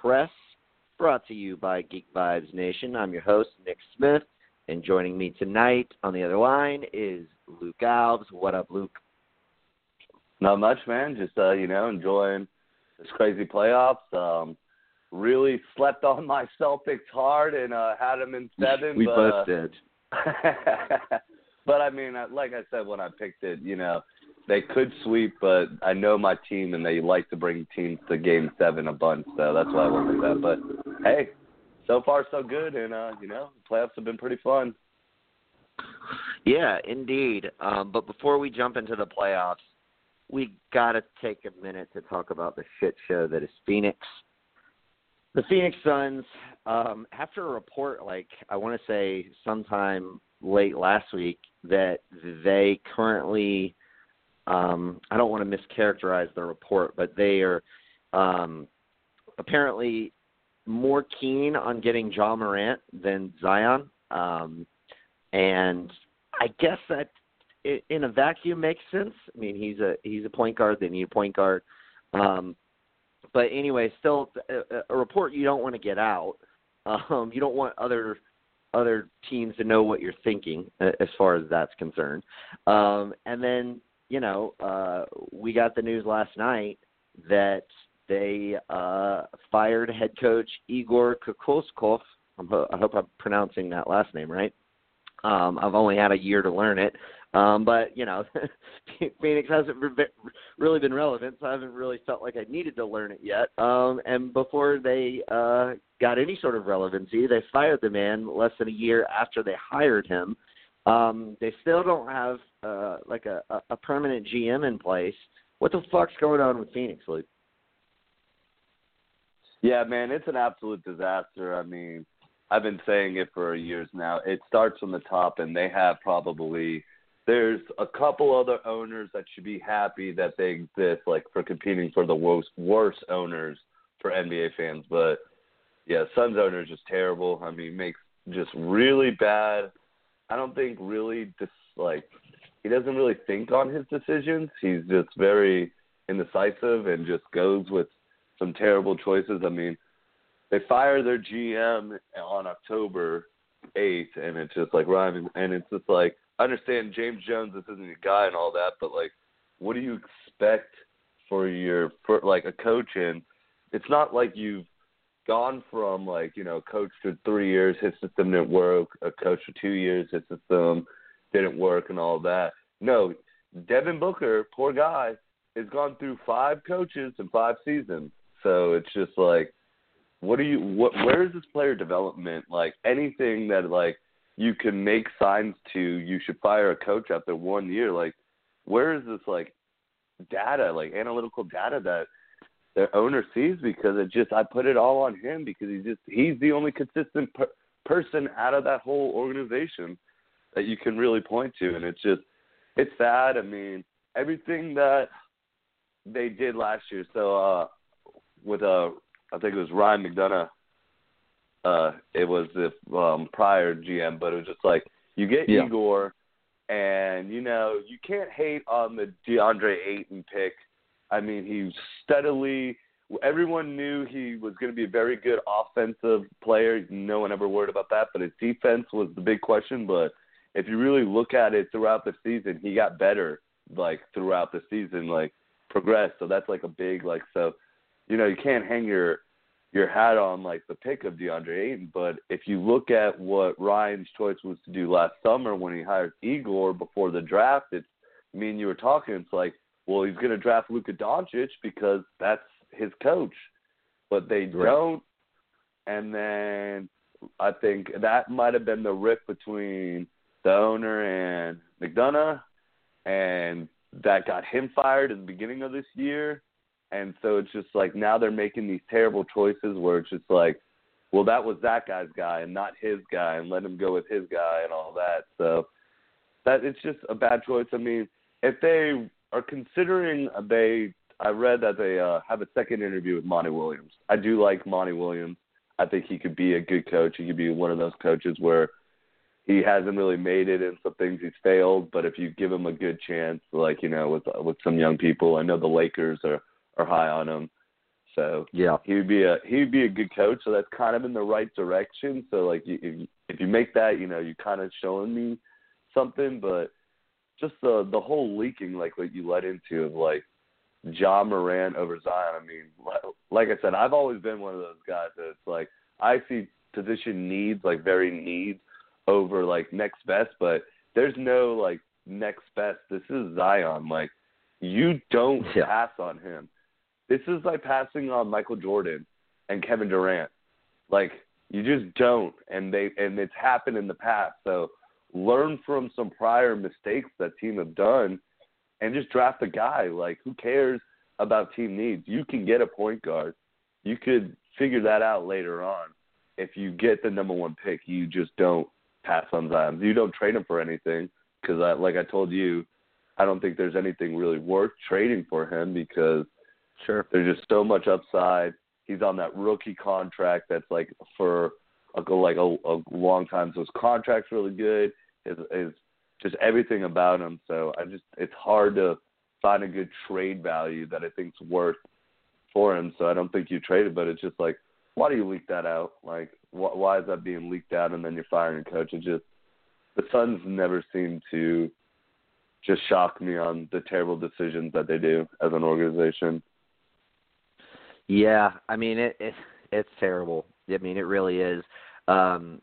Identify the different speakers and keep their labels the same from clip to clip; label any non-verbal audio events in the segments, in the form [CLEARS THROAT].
Speaker 1: Press, brought to you by Geek Vibes Nation. I'm your host, Nick Smith, and joining me tonight on the other line is Luke Alves. What up, Luke?
Speaker 2: Not much, man. Just uh, you know, enjoying this crazy playoffs. Um, really slept on [LAUGHS] my Celtics hard and uh, had them in seven.
Speaker 1: we
Speaker 2: but,
Speaker 1: both
Speaker 2: uh,
Speaker 1: did. [LAUGHS]
Speaker 2: but I mean, like I said when I picked it, you know, they could sweep, but I know my team and they like to bring teams to Game Seven a bunch, so that's why I went with that. But hey, so far so good, and uh, you know, playoffs have been pretty fun.
Speaker 1: Yeah, indeed. Um, but before we jump into the playoffs, we got to take a minute to talk about the shit show that is Phoenix. The Phoenix Suns, um, after a report, like I want to say sometime late last week, that they currently, um, I don't want to mischaracterize the report, but they are um, apparently more keen on getting Ja Morant than Zion. Um, and I guess that in a vacuum makes sense. I mean, he's a he's a point guard. They need a point guard. Um, but anyway, still a, a report you don't want to get out. Um, you don't want other other teams to know what you're thinking as far as that's concerned. Um, and then you know uh, we got the news last night that they uh, fired head coach Igor ho- I hope I'm pronouncing that last name right. Um, I've only had a year to learn it, um, but you know, [LAUGHS] Phoenix hasn't re- really been relevant, so I haven't really felt like I needed to learn it yet. Um, and before they uh, got any sort of relevancy, they fired the man less than a year after they hired him. Um, they still don't have uh, like a, a, permanent GM in place. What the fuck's going on with Phoenix, Luke?
Speaker 2: Yeah, man, it's an absolute disaster. I mean, I've been saying it for years now. It starts from the top, and they have probably there's a couple other owners that should be happy that they exist, like for competing for the worst worst owners for NBA fans. But yeah, Suns owner is just terrible. I mean, makes just really bad. I don't think really just like he doesn't really think on his decisions. He's just very indecisive and just goes with some terrible choices. I mean, they fire their GM on October 8th, and it's just like rhyming. And it's just like, I understand James Jones, this isn't a guy and all that, but like, what do you expect for your, for like a coach? And it's not like you've gone from like, you know, coach for three years, his system didn't work, a coach for two years, his system didn't work, and all that. No, Devin Booker, poor guy, has gone through five coaches in five seasons. So it's just like, what do you what where is this player development like anything that like you can make signs to you should fire a coach after one year like where is this like data like analytical data that their owner sees because it just I put it all on him because he's just he's the only consistent per- person out of that whole organization that you can really point to and it's just it's sad I mean everything that they did last year so uh with uh I think it was Ryan McDonough. Uh, it was the um, prior GM, but it was just like you get
Speaker 1: Yeah.
Speaker 2: Igor, and you know you can't hate on the DeAndre Ayton pick. I mean, he steadily. Everyone knew he was going to be a very good offensive player. No one ever worried about that, but his defense was the big question. But if you really look at it throughout the season, he got better. Like throughout the season, like progressed. So that's like a big like so you know, you can't hang your your hat on like the pick of DeAndre Ayton, but if you look at what Ryan's choice was to do last summer when he hired Igor before the draft, it's me and you were talking, it's like, well, he's gonna draft Luka Doncic because that's his coach. But they
Speaker 1: Right.
Speaker 2: don't and then I think that might have been the rift between the owner and McDonough and that got him fired at the beginning of this year and so it's just like now they're making these terrible choices where it's just like, well, that was that guy's guy and not his guy, and let him go with his guy and all that. So that it's just a bad choice. I mean, if they are considering they, I read that they uh, have a second interview with Monty Williams. I do like Monty Williams. I think he could be a good coach. He could be one of those coaches where he hasn't really made it, and some things he's failed. But if you give him a good chance, like you know, with with some young people, I know the Lakers are are high on him. So
Speaker 1: yeah,
Speaker 2: he would be a he would be a good coach. So that's kind of in the right direction. So like if you, if you make that, you know, you kind of showing me something. But just the the whole leaking, like what you led into of like Ja Moran over Zion. I mean, like I said, I've always been one of those guys that's like I see position needs like very needs over like next best, but there's no like next best. This is Zion. Like you don't
Speaker 1: yeah.
Speaker 2: pass on him. This is like passing on Michael Jordan and Kevin Durant. Like you just don't, and they and it's happened in the past. So learn from some prior mistakes that team have done, and just draft a guy. Like who cares about team needs? You can get a point guard. You could figure that out later on. If you get the number one pick, you just don't pass on Zion. You don't trade him for anything because, I, like I told you, I don't think there's anything really worth trading for him because
Speaker 1: sure
Speaker 2: there's just so much upside. He's on that rookie contract that's like for a, like a, a long time. So his contract's really good. His, his just everything about him. So I just it's hard to find a good trade value that I think's worth for him. So I don't think you trade it, but it's just like why do you leak that out? Like wh- why is that being leaked out and then you're firing a coach? It just the Suns never seem to just shock me on the terrible decisions that they do as an organization.
Speaker 1: Yeah, I mean it, it it's terrible. I mean it really is. Um,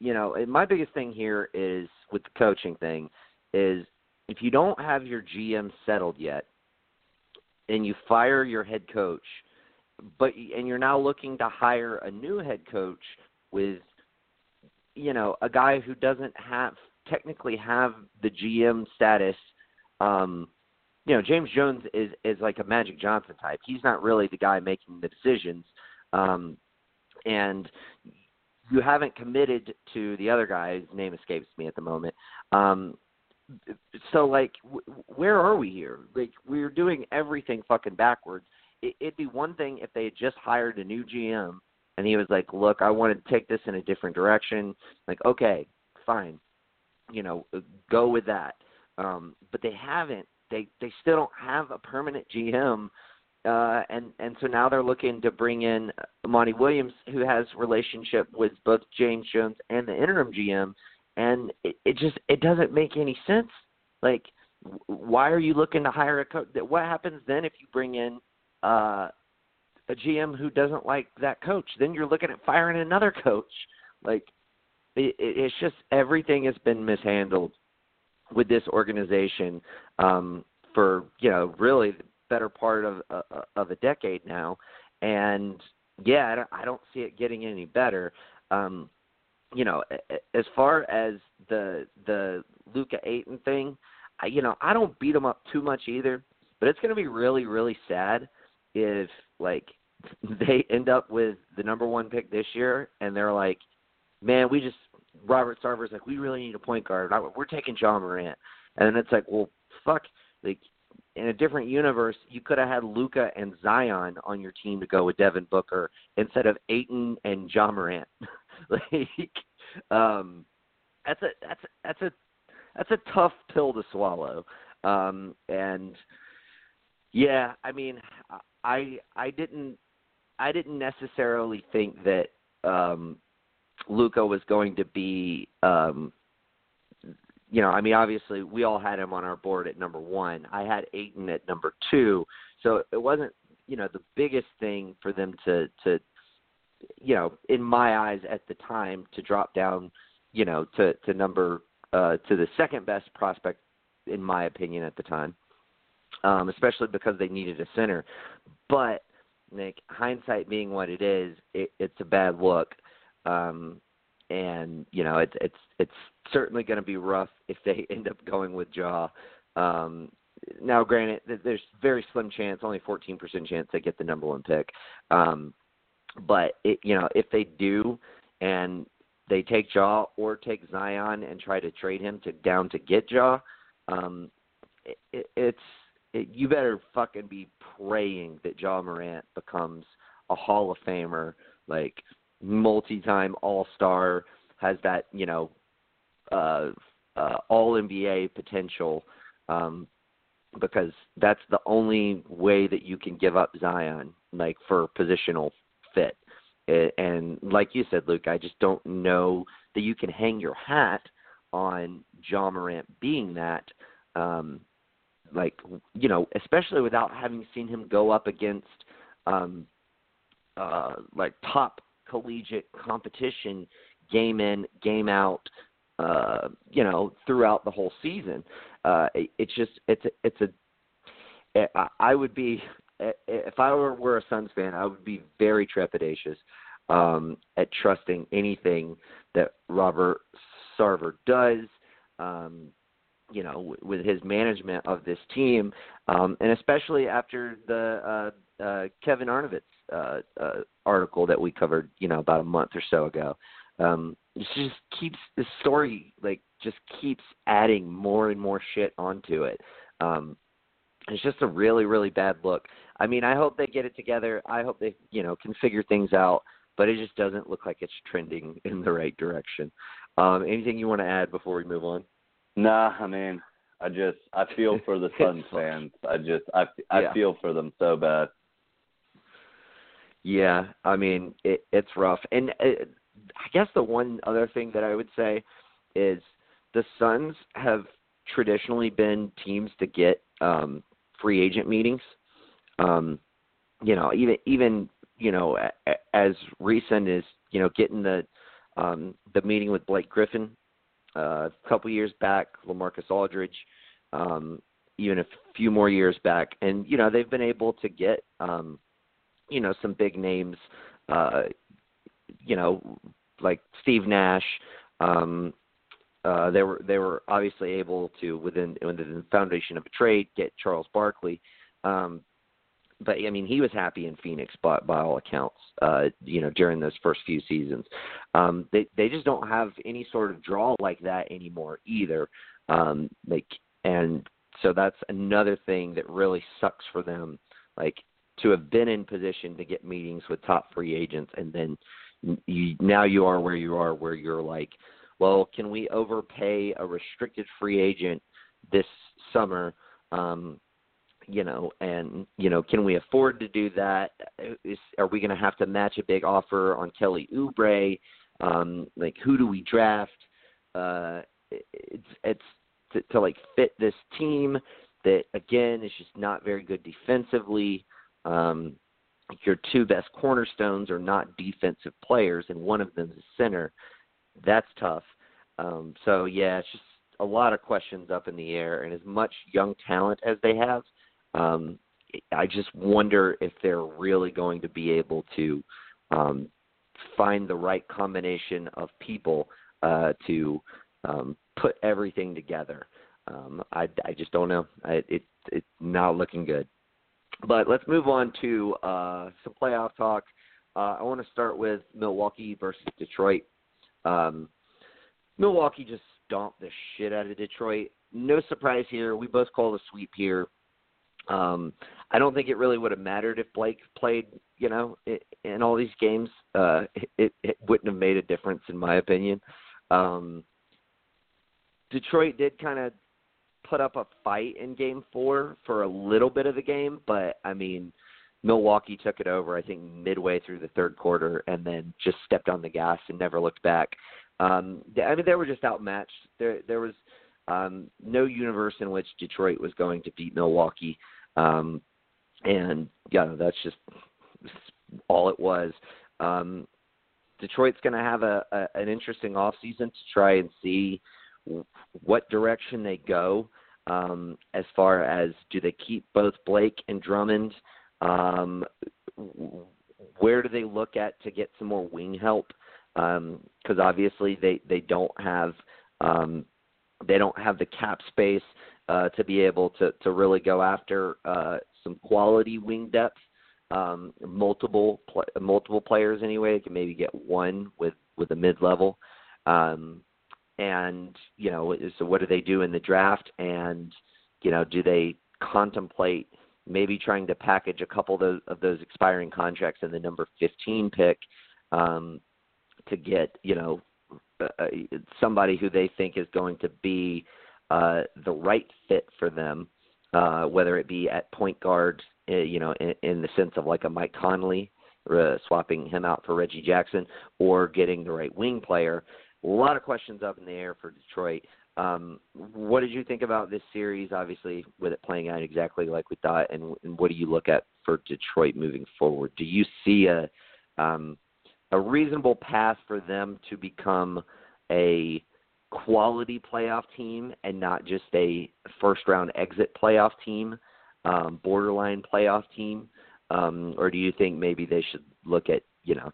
Speaker 1: you know, my biggest thing here is with the coaching thing is if you don't have your GM settled yet and you fire your head coach, but and you're now looking to hire a new head coach with you know, a guy who doesn't have technically have the GM status um you know, James Jones is is like a Magic Johnson type. He's not really the guy making the decisions. Um and you haven't committed to the other guy. Name escapes me at the moment. Um, so like, w- where are we here? Like, we're doing everything fucking backwards. It, it'd be one thing if they had just hired a new GM and he was like, "Look, I want to take this in a different direction." Like, okay, fine, you know, go with that. Um, but they haven't. They they still don't have a permanent GM uh, and and so now they're looking to bring in Monty Williams, who has relationship with both James Jones and the interim GM, and it, it just it doesn't make any sense. Like, why are you looking to hire a coach? What happens then if you bring in uh, a GM who doesn't like that coach? Then you're looking at firing another coach. Like, it, it's just everything has been mishandled with this organization um, for you know really better part of uh, of a decade now, and yeah, I don't, I don't see it getting any better. Um, you know, as far as the the Luka Ayton thing, I, you know, I don't beat him up too much either. But it's going to be really, really sad if like [LAUGHS] they end up with the number one pick this year, and they're like, man, we just Robert Sarver's like, we really need a point guard. We're taking Ja Morant, and then it's like, well, fuck, like in a different universe, you could have had Luka and Zion on your team to go with Devin Booker instead of Ayton and Ja Morant. [LAUGHS] like, um, that's a that's a, that's a that's a tough pill to swallow. Um, and yeah, I mean, I I didn't I didn't necessarily think that um, Luka was going to be um, you know, I mean, obviously we all had him on our board at number one. I had Ayton at number two, so it wasn't, you know, the biggest thing for them to to, you know, in my eyes at the time to drop down, you know, to to number uh, to the second best prospect in my opinion at the time, um, especially because they needed a center. But Nick, hindsight being what it is, it, it's a bad look. Um, and you know it's it's it's certainly going to be rough if they [LAUGHS] end up going with Ja. Um, now, granted, there's very slim chance, only 14% chance they get the number one pick. Um, but it, you know, if they do, and they take Ja or take Zion and try to trade him to down to get Ja, um, it, it, it's it, you better fucking be praying that Ja Morant becomes a Hall of Famer, like multi-time All-Star, has that you know uh, uh, All NBA potential, um, because that's the only way that you can give up Zion, like for positional fit. And like you said, Luke, I just don't know that you can hang your hat on Ja Morant being that. Um, like you know, especially without having seen him go up against um, uh, like top collegiate competition, game in, game out. Uh, you know, throughout the whole season, uh, it, it's just it's a, it's a. It, I would be if I were, were a Suns fan, I would be very trepidatious um, at trusting anything that Robert Sarver does. Um, you know, with his management of this team, um, and especially after the uh, uh, Kevin Arnovitz uh, uh, article that we covered, you know, about a month or so ago. Um, it just keeps the story like just keeps adding more and more shit onto it. Um, it's just a really really bad look. I mean, I hope they get it together. I hope they you know can figure things out, but it just doesn't look like it's trending [LAUGHS] in the right direction. Um, anything you want to add before we move on?
Speaker 2: Nah, I mean, I just I feel for the [LAUGHS] Suns fans. I just I I
Speaker 1: yeah.
Speaker 2: feel for them so bad.
Speaker 1: Yeah, I mean it, it's rough, and it, uh, I guess the one other thing that I would say is the Suns have traditionally been teams to get um, free agent meetings. Um, you know, even even you know as recent as you know getting the um, the meeting with Blake Griffin uh, a couple years back, LaMarcus Aldridge, um, even a few more years back, and you know they've been able to get um, you know some big names, uh, you know like Steve Nash. Um, uh, they were they were obviously able to within within the foundation of a trade get Charles Barkley. Um, but I mean, he was happy in Phoenix by, by all accounts. Uh, you know, during those first few seasons, um, they they just don't have any sort of draw like that anymore either. Um, like, and so that's another thing that really sucks for them. Like to have been in position to get meetings with top free agents, and then you now you are where you are, where you're like, well, can we overpay a restricted free agent this summer? Um, you know, and you know, can we afford to do that? Is, are we going to have to match a big offer on Kelly Oubre? Um, like, who do we draft? Uh, it's it's to, to like fit this team that again is just not very good defensively. Um, your two best cornerstones are not defensive players, and one of them is center. That's tough. Um, so yeah, it's just a lot of questions up in the air, and as much young talent as they have, um, I just wonder if they're really going to be able to um, find the right combination of people uh, to um, put everything together. Um, I, I just don't know. I, it, it's not looking good. But let's move on to uh, some playoff talk. Uh, I want to start with Milwaukee versus Detroit. Um, Milwaukee just stomped the shit out of Detroit. No surprise here. We both call a sweep here. Um, I don't think it really would have mattered if Blake played, you know, in all these games. Uh, it, it wouldn't have made a difference, in my opinion. Um, Detroit did kind of put up a fight in Game Four for a little bit of the game, but I mean, Milwaukee took it over. I think midway through the third quarter, and then just stepped on the gas and never looked back. Um, I mean, they were just outmatched. There, there was um, no universe in which Detroit was going to beat Milwaukee. Um, and yeah, that's just all it was. Um, Detroit's going to have a, a an interesting off season to try and see what direction they go um, as far as do they keep both Blake and Drummond. Um, where do they look at to get some more wing help? Because um, obviously they they don't have um, they don't have the cap space uh, to be able to to really go after uh, some quality wing depth. Um, multiple pl- multiple players anyway. They can maybe get one with with a mid level. Um, and you know, so what do they do in the draft? And you know, do they contemplate maybe trying to package a couple of those, of those expiring contracts in the number 15 pick um, to get you know uh, somebody who they think is going to be uh, the right fit for them, uh, whether it be at point guard, uh, you know, in, in the sense of like a Mike Conley, uh, swapping him out for Reggie Jackson, or getting the right wing player. A lot of questions up in the air for Detroit. Um, what did you think about this series? Obviously, with it playing out exactly like we thought, and, and what do you look at for Detroit moving forward? Do you see a um, a reasonable path for them to become a quality playoff team and not just a first round exit playoff team, um, borderline playoff team? Um, or do you think maybe they should look at, you know,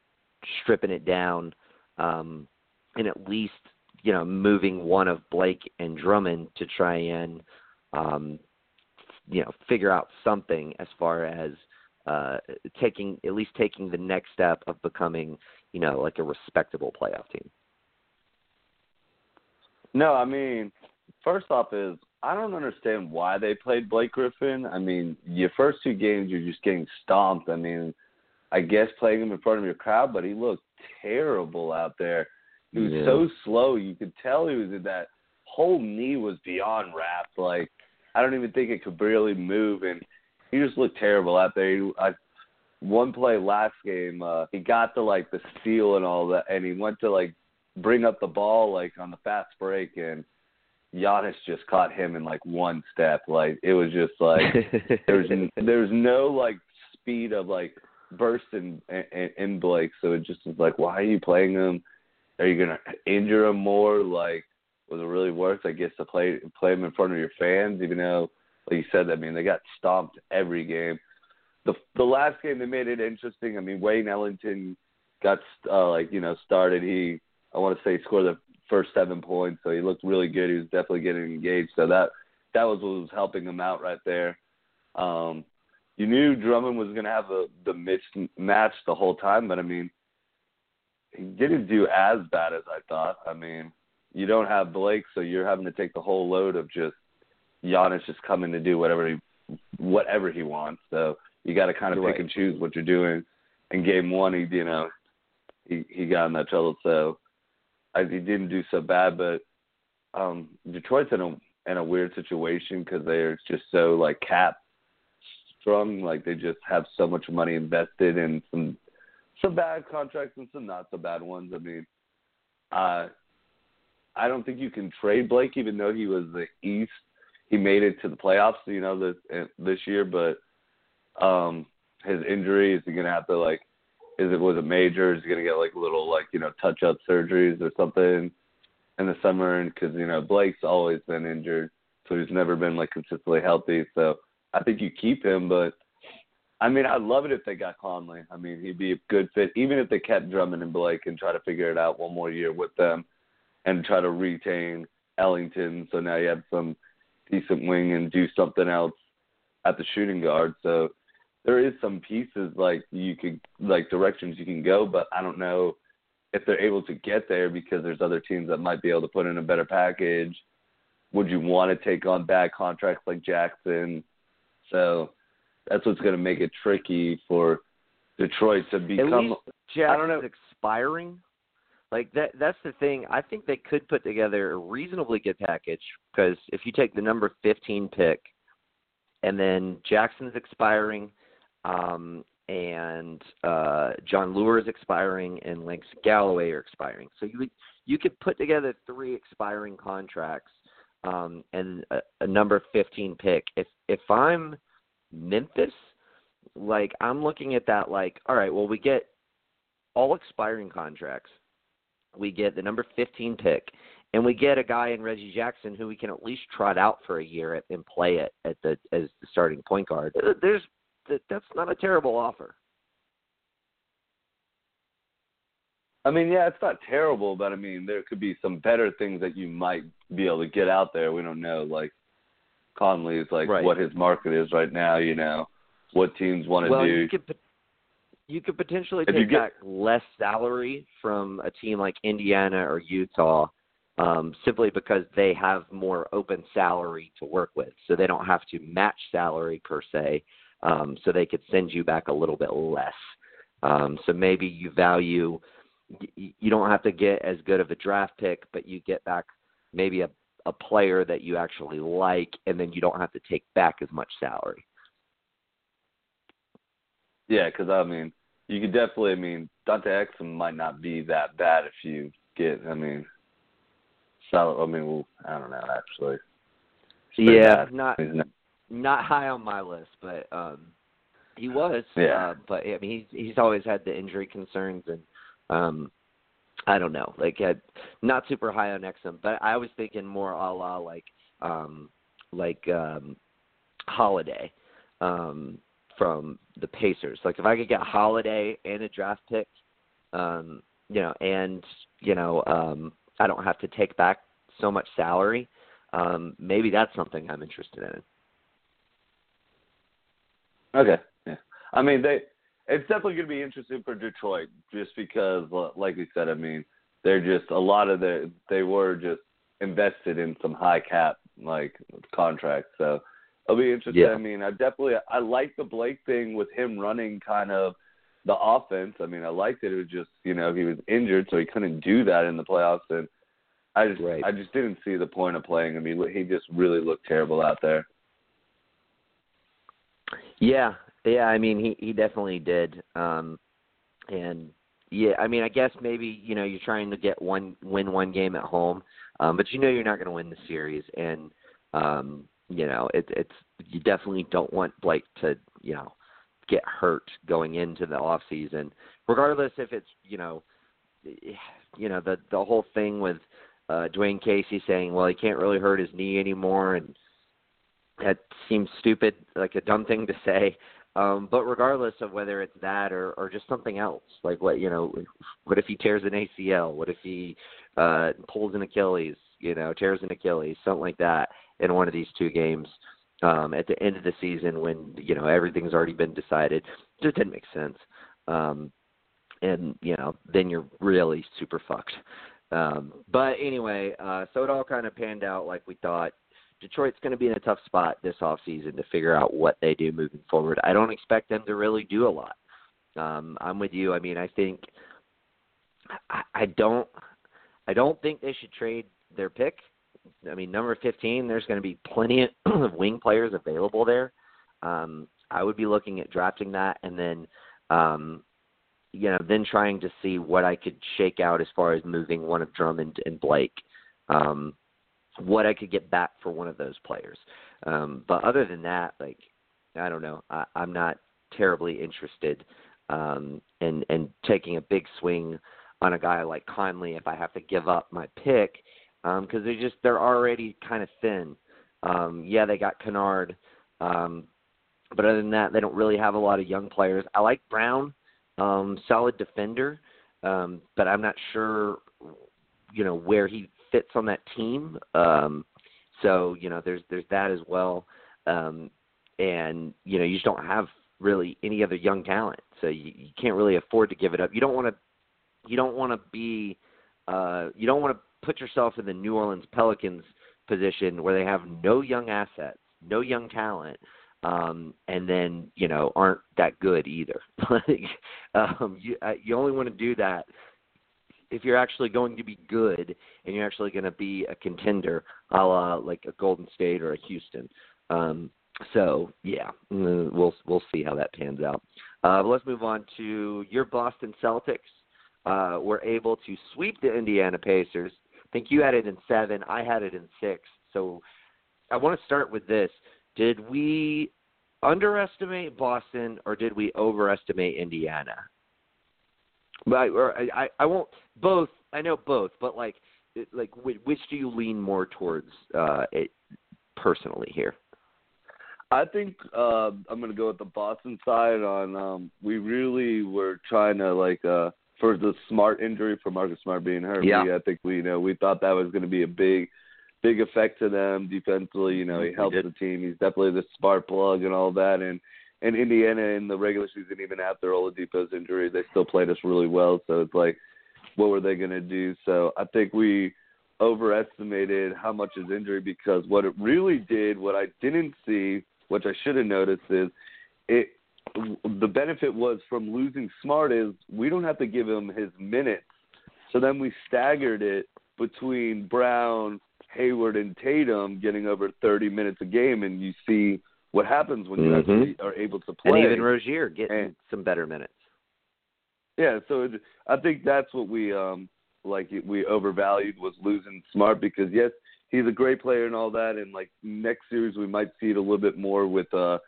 Speaker 1: stripping it down um, and at least, you know, moving one of Blake and Drummond to try and, um, you know, figure out something as far as uh, taking at least taking the next step of becoming, you know, like a respectable playoff team.
Speaker 2: No, I mean, first off is I don't understand why they played Blake Griffin. I mean, your first two games you're just getting stomped. I mean, I guess playing him in front of your crowd, but he looked terrible out there. He was
Speaker 1: Yeah.
Speaker 2: so slow. You could tell he was in that whole knee was beyond wrapped. Like I don't even think it could barely move, and he just looked terrible out there. He, I, one play last game, uh, he got to like the steal and all that, and he went to like bring up the ball like on the fast break, and Giannis just caught him in like one step. Like it was just like [LAUGHS] there was there was no like speed of like burst in, in in Blake, so it just was like, why are you playing him? Are you gonna injure him more? Like, was it really worth? I guess to play play him in front of your fans, even though, like you said, I mean they got stomped every game. The the last game they made it interesting. I mean Wayne Ellington got uh, like you know started. He I want to say scored the first seven points, so he looked really good. He was definitely getting engaged. So that that was what was helping him out right there. Um, you knew Drummond was going to have the the mixed match the whole time, but I mean, he didn't do as bad as I thought. I mean, you don't have Blake, so you're having to take the whole load of just Giannis just coming to do whatever he whatever he wants. So you got to kind of
Speaker 1: You're
Speaker 2: pick
Speaker 1: right.
Speaker 2: and choose what you're doing. In game one, he you know he he got in that trouble, so I, he didn't do so bad. But um Detroit's in a in a weird situation because they're just so like cap strung. Like they just have so much money invested in some some bad contracts and some not so bad ones. I mean, uh, I don't think you can trade Blake, even though he was the East. He made it to the playoffs, you know, this this year. But um, his injury is he gonna have to like? Is it was it major? Is he gonna get like little like you know touch up surgeries or something in the summer? And because you know Blake's always been injured, so he's never been like consistently healthy. So I think you keep him, but I mean, I'd love it if they got Conley. I mean, he'd be a good fit, even if they kept Drummond and Blake and try to figure it out one more year with them, and try to retain Ellington. So now you have some decent wing and do something else at the shooting guard. So there is some pieces like you could like directions you can go, but I don't know if they're able to get there because there's other teams that might be able to put in a better package. Would you want to take on bad contracts like Jackson? So that's what's going to make it tricky for Detroit to become.
Speaker 1: At least
Speaker 2: I don't know.
Speaker 1: Jackson's expiring. Like that that's the thing. I think they could put together a reasonably good package because if you take the number 15 pick and then Jackson's expiring um and uh Jon Leuer is expiring and Langston Galloway are expiring. So you would you could put together three expiring contracts um and a, a number 15 pick. If if I'm Memphis, like I'm looking at that like, all right, well we get all expiring contracts. We get the number 15 pick, and we get a guy in Reggie Jackson who we can at least trot out for a year and play it at the as the starting point guard. There's that's not a terrible offer.
Speaker 2: I mean, yeah, it's not terrible, but I mean, there could be some better things that you might be able to get out there. We don't know. Like Conley is like
Speaker 1: Right.
Speaker 2: what his market is right now. You know, what teams want to
Speaker 1: well,
Speaker 2: do.
Speaker 1: you could you could potentially
Speaker 2: If
Speaker 1: take
Speaker 2: get-
Speaker 1: back less salary from a team like Indiana or Utah, um, simply because they have more open salary to work with, so they don't have to match salary per se. Um, so they could send you back a little bit less. Um, so maybe you value you don't have to get as good of a draft pick, but you get back maybe a a player that you actually like, and then you don't have to take back as much salary.
Speaker 2: Yeah, because I mean, you could definitely. I mean, Dante Exum might not be that bad if you get. I mean, solid. I mean, well, I don't know actually.
Speaker 1: Yeah,
Speaker 2: bad.
Speaker 1: not not high on my list, but um he was.
Speaker 2: Yeah.
Speaker 1: Uh, but I mean, he's he's always had the injury concerns, and um I don't know, like had not super high on Exum, but I was thinking more a la like um like um Holiday um from the Pacers. Like if I could get Holiday and a draft pick, um, you know, and you know, um I don't have to take back so much salary. Um, maybe that's something I'm interested in.
Speaker 2: Okay. Yeah. I mean, they. It's definitely going to be interesting for Detroit, just because, uh, like we said, I mean, they're just a lot of the they were just invested in some high cap like contracts, so it'll be interesting.
Speaker 1: Yeah.
Speaker 2: I mean, I definitely I like the Blake thing with him running kind of the offense. I mean, I liked it. It was just you know he was injured, so he couldn't do that in the playoffs, and I just
Speaker 1: Right.
Speaker 2: I just didn't see the point of playing him. He he just really looked terrible out there.
Speaker 1: Yeah, yeah. I mean, he he definitely did. Um, and yeah, I mean, I guess maybe you know you're trying to get one win one game at home, um, but you know you're not going to win the series, and um, you know it, it's you definitely don't want Blake to you know get hurt going into the off season, regardless if it's you know [SIGHS] you know the the whole thing with uh Dwane Casey saying, well, he can't really hurt his knee anymore, and that seems stupid, like a dumb thing to say. Um, but regardless of whether it's that or, or just something else, like what you know, what if he tears an ACL? What if he uh, pulls an Achilles? You know, tears an Achilles, something like that in one of these two games um, at the end of the season when you know everything's already been decided. Just didn't make sense. Um, and you know, then you're really super fucked. Um, but anyway, uh, so it all kind of panned out like we thought. Detroit's going to be in a tough spot this offseason to figure out what they do moving forward. I don't expect them to really do a lot. Um, I'm with you. I mean, I think I, I don't I don't think they should trade their pick. I mean, number 15, there's going to be plenty [CLEARS THROAT] of wing players available there. Um, I would be looking at drafting that and then um, you know, then trying to see what I could shake out as far as moving one of Drummond and Blake. Um, what I could get back for one of those players. Um, but other than that, like I don't know, I, I'm not terribly interested um, in in taking a big swing on a guy like Conley if I have to give up my pick because um, they just they're already kind of thin. Um, yeah, they got Kennard, um, but other than that, they don't really have a lot of young players. I like Brown, um, solid defender, um, but I'm not sure, you know, where he fits on that team. Um, so you know, there's there's that as well, um, and you know, you just don't have really any other young talent, so you, you can't really afford to give it up. You don't want to, you don't want to be, uh, you don't want to put yourself in the New Orleans Pelicans position where they have no young assets, no young talent, um, and then you know aren't that good either. [LAUGHS] like, um, you uh, you only want to do that if you're actually going to be good and you're actually going to be a contender, a la like a Golden State or a Houston. Um, so yeah, mm, we'll we'll see how that pans out. Uh, let's move on to your Boston Celtics. Uh, were able to sweep the Indiana Pacers. I think you had it in seven. I had it in six. So I want to start with this. Did we underestimate Boston or did we overestimate Indiana? But or I, I, I won't both. I know both, but like it- like which, which do you lean more towards uh, it personally here?
Speaker 2: I think uh, I'm gonna go with the Boston side. On um, we really were trying to like uh, for the Smart injury for Marcus Smart being hurt.
Speaker 1: Yeah.
Speaker 2: We, I think we you know we thought that was going to be a big, big effect to them defensively. You know he helps the team. He's definitely the spark plug and all that. And and Indiana in the regular season, even after Oladipo's injury, they still played us really well. So it's like, what were they going to do? So I think we overestimated how much his injury because what it really did, what I didn't see, which I should have noticed, is it. The benefit was from losing Smart is we don't have to give him his minutes So then we staggered it between Brown, Hayward, and Tatum getting over 30 minutes a game, and you see what happens when you
Speaker 1: Mhm.
Speaker 2: actually are able to play.
Speaker 1: And even Rozier getting
Speaker 2: And-
Speaker 1: some better minutes.
Speaker 2: Yeah, so it, I think that's what we um like we overvalued was losing Smart because yes, he's a great player and all that, and like next series we might see it a little bit more with uh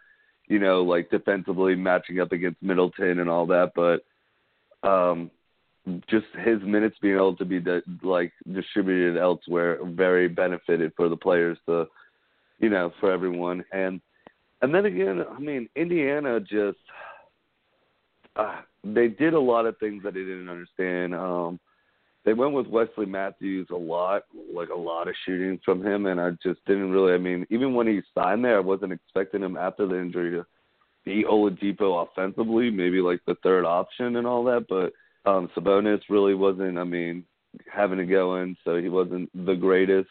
Speaker 2: you know like defensively matching up against Middleton and all that, but um just his minutes being able to be di- like distributed elsewhere very benefited for the players to you know for everyone and and then again I mean Indiana just uh, they did a lot of things that I didn't understand. Um, they went with Wesley Matthews a lot, like a lot of shooting from him, and I just didn't really. I mean, even when he signed there, I wasn't expecting him after the injury to be Oladipo offensively, maybe like the third option and all that. But um, Sabonis really wasn't. I mean, having to go in, so he wasn't the greatest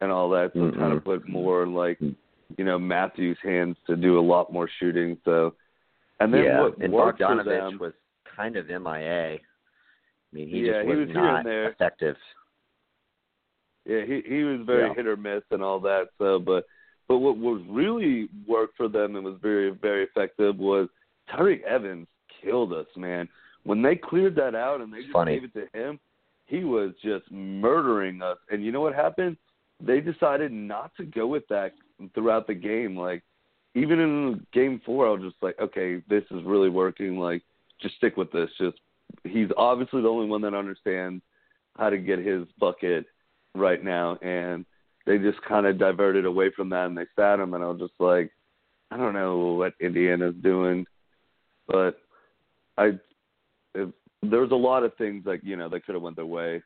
Speaker 2: and all that. So kind
Speaker 1: Mm-mm.
Speaker 2: of put more like you know Matthews' hands to do a lot more shooting. So. And then
Speaker 1: yeah,
Speaker 2: what
Speaker 1: and
Speaker 2: worked for
Speaker 1: Bogdanovich
Speaker 2: them,
Speaker 1: was kind of MIA. I mean, he
Speaker 2: Yeah,
Speaker 1: just
Speaker 2: he
Speaker 1: was
Speaker 2: was here
Speaker 1: not effective.
Speaker 2: Yeah, he he was very
Speaker 1: Yeah.
Speaker 2: hit or miss and all that. So, but but what was really worked for them and was very very effective was Tyreke Evans killed us, man. When they cleared that out and they just
Speaker 1: Funny.
Speaker 2: gave it to him, he was just murdering us. And you know what happened? They decided not to go with that throughout the game. Like even in game four, I was just like, okay, this is really working. Like just stick with this. Just he's obviously the only one that understands how to get his bucket right now, and they just kind of diverted away from that and they sat him, and I was just like, I don't know what Indiana's doing, but I if, there was a lot of things like you know they could have went their way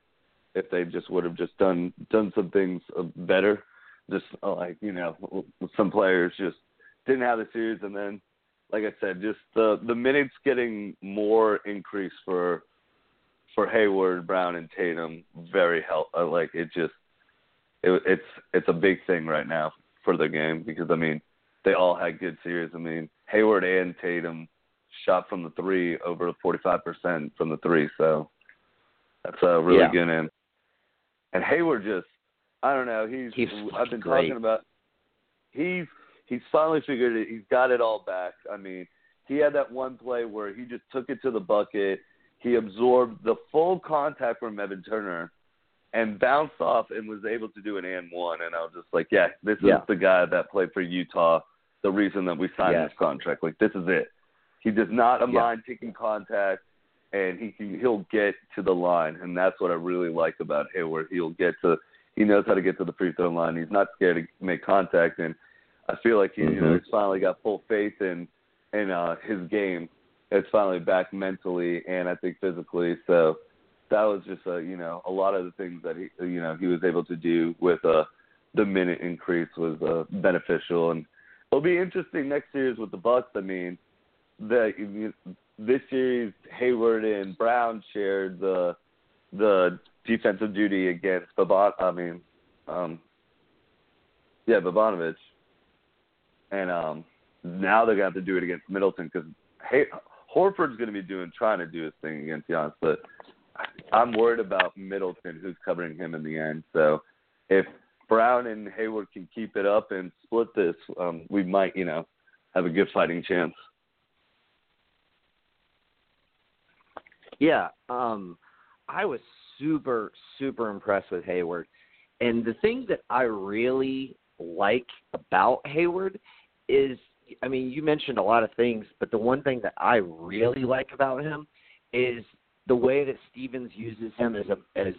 Speaker 2: if they just would have just done done some things uh, better. Just uh, like you know, some players just didn't have the series, and then like I said, just the the minutes getting more increase for for Hayward, Brown, and Tatum very help. uh, Like it just it, it's it's a big thing right now for the game because I mean they all had good series. I mean Hayward and Tatum shot from the three over 45% from the three, so that's uh, really
Speaker 1: Yeah.
Speaker 2: good. And and Hayward just I don't know he's,
Speaker 1: He's
Speaker 2: I've been
Speaker 1: great.
Speaker 2: talking about he's he's finally figured it. He's got it all back. I mean he had that one play where he just took it to the bucket. He absorbed the full contact from Evan Turner and bounced off and was able to do an and one. And I was just like, yeah, this is
Speaker 1: Yeah.
Speaker 2: the guy that played for Utah. The reason that we signed
Speaker 1: Yes.
Speaker 2: this contract, like this is it. He does not
Speaker 1: Yeah.
Speaker 2: mind taking contact, and he can, he'll get to the line, and that's what I really like about Hayward. He'll get to, he knows how to get to the free throw line. He's not scared to make contact, and I feel like he, you know,
Speaker 1: Mhm.
Speaker 2: he's finally got full faith in in uh, his game. It's finally back mentally and I think physically. So that was just a you know a lot of the things that he you know he was able to do with uh the minute increase was uh, beneficial and it'll be interesting next series with the Bucks. I mean, the this series Hayward and Brown shared the the defensive duty against Boban. I mean, um, yeah, Bobanovic, and um, now they're gonna have to do it against Middleton because hey, Horford's gonna be doing trying to do his thing against Giannis, but I'm worried about Middleton, who's covering him in the end. So if Brown and Hayward can keep it up and split this, um, we might, you know, have a good fighting chance.
Speaker 1: Yeah, um, I was super super impressed with Hayward, and the thing that I really like about Hayward is, I mean, you mentioned a lot of things, but the one thing that I really like about him is the way that Stevens uses him as a as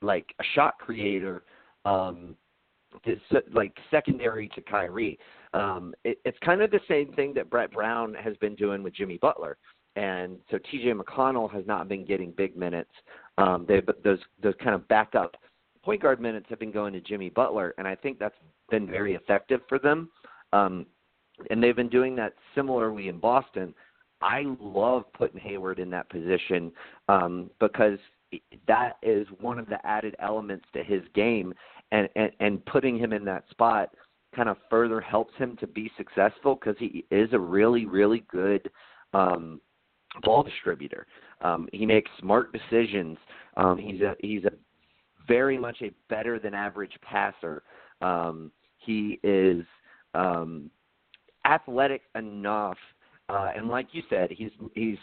Speaker 1: like a shot creator, um, it's like secondary to Kyrie. Um, it, it's kind of the same thing that Brett Brown has been doing with Jimmy Butler and so T.J. McConnell has not been getting big minutes. Um, they those those kind of backup point guard minutes have been going to Jimmy Butler, and I think that's been very effective for them. Um, and they've been doing that similarly in Boston. I love putting Hayward in that position um, because that is one of the added elements to his game, and, and and putting him in that spot kind of further helps him to be successful because he is a really really good um, ball distributor. Um, he makes smart decisions. Um, he's a he's a very much a better than average passer. Um, he is um, athletic enough, uh, and like you said, he's he's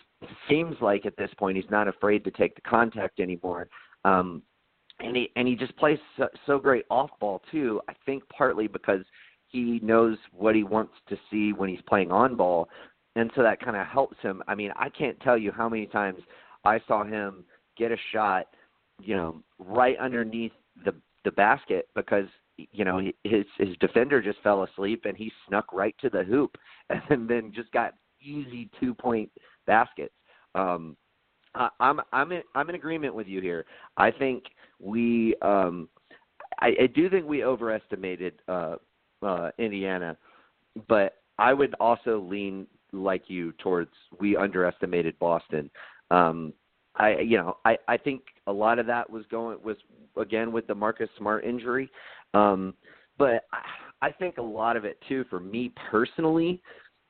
Speaker 1: seems like at this point he's not afraid to take the contact anymore. Um, and he and he just plays so, so great off ball too. I think partly because he knows what he wants to see when he's playing on ball, and so that kind of helps him. I mean, I can't tell you how many times I saw him get a shot, you know, right underneath the the basket because you know his his defender just fell asleep and he snuck right to the hoop [LAUGHS] and then just got easy two point baskets. Um, I, I'm I'm in, I'm in agreement with you here. I think we um, I, I do think we overestimated uh, uh, Indiana, but I would also lean like you towards we underestimated Boston. Um, I you know I I think a lot of that was going was again with the Marcus Smart injury, um, but I, I think a lot of it too for me personally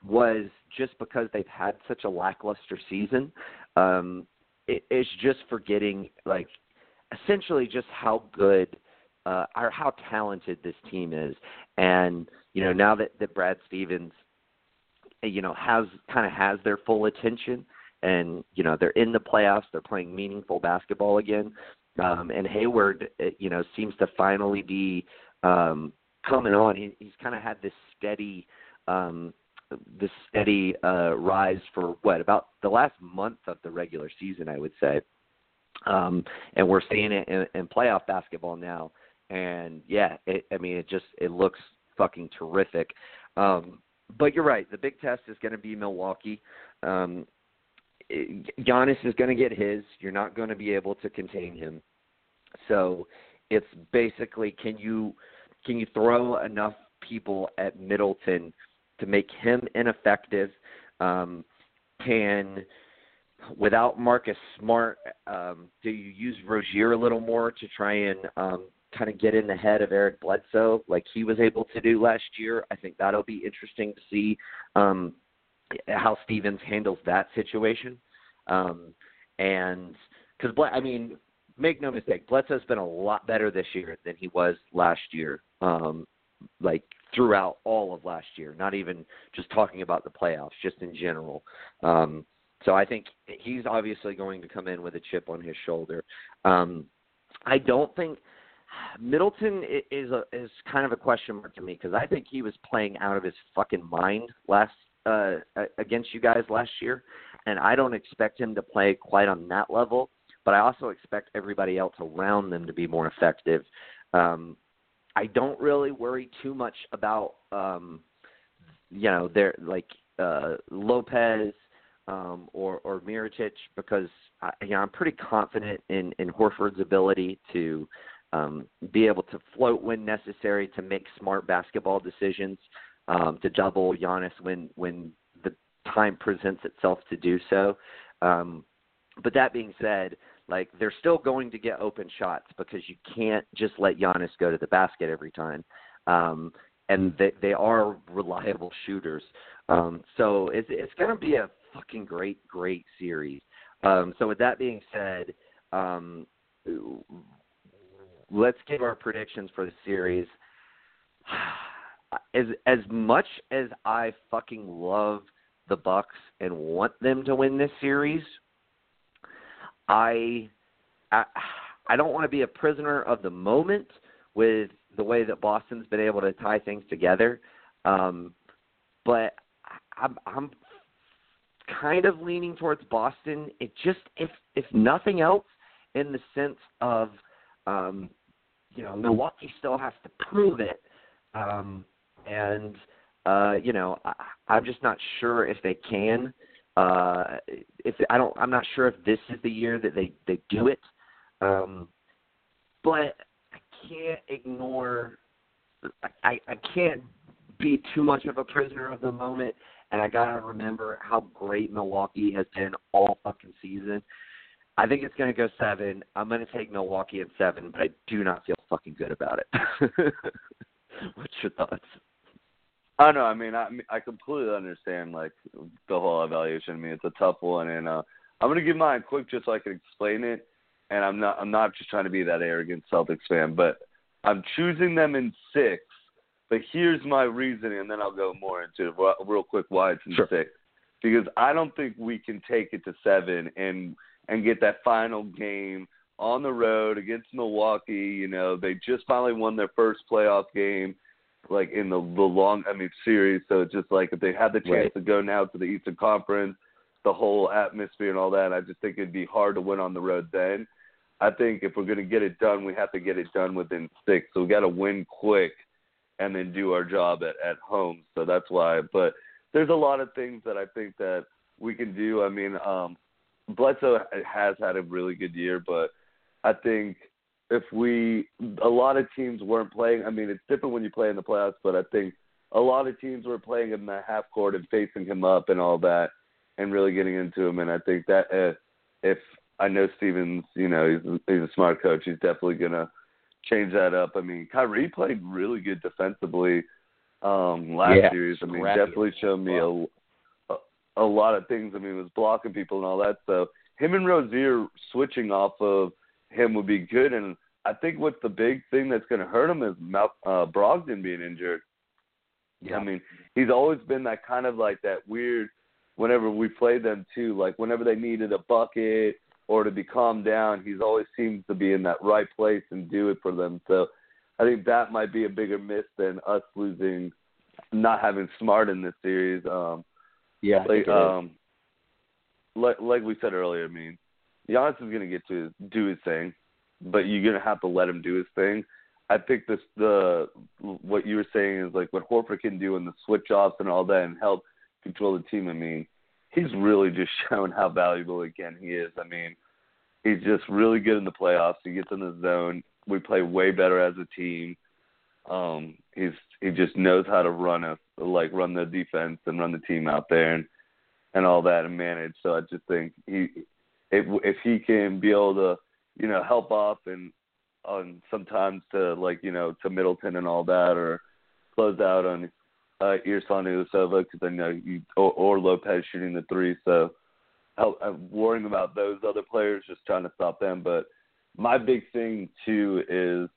Speaker 1: was just because they've had such a lackluster season. Um, it, it's just forgetting like essentially just how good uh, or how talented this team is, and you know now that that Brad Stevens you know has kind of has their full attention and you know they're in the playoffs they're playing meaningful basketball again. Um and Hayward you know seems to finally be um coming on. He, he's kind of had this steady um this steady uh rise for what about the last month of the regular season I would say. Um and we're seeing it in, in playoff basketball now. And yeah it, I mean it just it looks fucking terrific. Um but you're right. The big test is going to be Milwaukee. Um, Giannis is going to get his. You're not going to be able to contain him. So it's basically can you can you throw enough people at Middleton to make him ineffective? Um, can without Marcus Smart, um, do you use Rozier a little more to try and um, kind of get in the head of Eric Bledsoe like he was able to do last year. I think that'll be interesting to see um, how Stevens handles that situation. Um, and because I mean, make no mistake, Bledsoe's been a lot better this year than he was last year. Um, like throughout all of last year, not even just talking about the playoffs, just in general. Um, so I think he's obviously going to come in with a chip on his shoulder. Um, I don't think Middleton is a is kind of a question mark to me because I think he was playing out of his fucking mind last uh against you guys last year, and I don't expect him to play quite on that level. But I also expect everybody else around them to be more effective. Um, I don't really worry too much about um, you know their like uh, Lopez um, or or Mirotic because I, you know I'm pretty confident in in Horford's ability to um, be able to float when necessary to make smart basketball decisions, um, to double Giannis when when the time presents itself to do so. Um, but that being said, like they're still going to get open shots because you can't just let Giannis go to the basket every time. Um, and they they are reliable shooters. Um, so it's it's going to be a fucking great great series. Um, so with that being said, um, let's give our predictions for the series. [SIGHS] As as much as I fucking love the Bucks and want them to win this series, I I, [SIGHS] I don't want to be a prisoner of the moment with the way that Boston's been able to tie things together. Um, but I'm I'm kind of leaning towards Boston. It just if if nothing else in the sense of um, you know, Milwaukee still has to prove it. Um, and uh, you know, I, I'm just not sure if they can. Uh, if I don't, I'm not sure if this is the year that they they do it. Um, but I can't ignore. I I can't be too much of a prisoner of the moment, and I gotta remember how great Milwaukee has been all fucking season. I think it's going to go seven. I'm going to take Milwaukee at seven, but I do not feel fucking good about it. [LAUGHS] What's your thoughts?
Speaker 2: I don't know. I mean, I I completely understand like the whole evaluation. I mean, it's a tough one, and uh, I'm gonna give mine quick just so I can explain it. And I'm not I'm not just trying to be that arrogant Celtics fan, but I'm choosing them in six. But here's my reasoning, and then I'll go more into it real quick why it's in
Speaker 1: sure.
Speaker 2: six. Because I don't think we can take it to seven and and get that final game on the road against Milwaukee. You know, they just finally won their first playoff game, like in the the long I mean series. So it's just like if they had the chance
Speaker 1: Right.
Speaker 2: to go now to the Eastern Conference, the whole atmosphere and all that, I just think it'd be hard to win on the road then. I think if we're going to get it done, we have to get it done within six. So we got to win quick and then do our job at at home. So that's why. But there's a lot of things that I think that we can do. I mean, um, Bledsoe has had a really good year, but I think if we a lot of teams weren't playing. I mean, it's different when you play in the playoffs, but I think a lot of teams were playing in the half court and facing him up and all that, and really getting into him. And I think that uh, if I know Stevens, you know, he's he's a smart coach. He's definitely gonna change that up. I mean, Kyrie played really good defensively um last
Speaker 1: Yeah,
Speaker 2: series. I mean, definitely showed me a, a a lot of things. I mean, he was blocking people and all that. So him and Rozier switching off of him would be good. And I think what's the big thing that's going to hurt him is Mal- uh, Brogdon being injured.
Speaker 1: Yeah.
Speaker 2: I mean, he's always been that kind of like that weird. Whenever we played them too, like whenever they needed a bucket or to be calmed down, he's always seems to be in that right place and do it for them. So I think that might be a bigger miss than us losing, not having Smart in this series. Um,
Speaker 1: Yeah.
Speaker 2: Like
Speaker 1: think it is.
Speaker 2: um, like like we said earlier, I mean, Giannis is gonna get to do his thing, but you're gonna have to let him do his thing. I think this the what you were saying is like what Horford can do in the switch offs and all that and help control the team. I mean, he's really just [LAUGHS] shown how valuable again he is. I mean, he's just really good in the playoffs. He gets in the zone. We play way better as a team. Um, he's he just knows how to run a like run the defense and run the team out there and and all that and manage. So I just think he if if he can be able to you know help off and on sometimes to like you know to Middleton and all that or close out on uh Ersan Ilyasova because I know you or, or Lopez shooting the three. So help, I'm worrying about those other players, just trying to stop them. But my big thing too is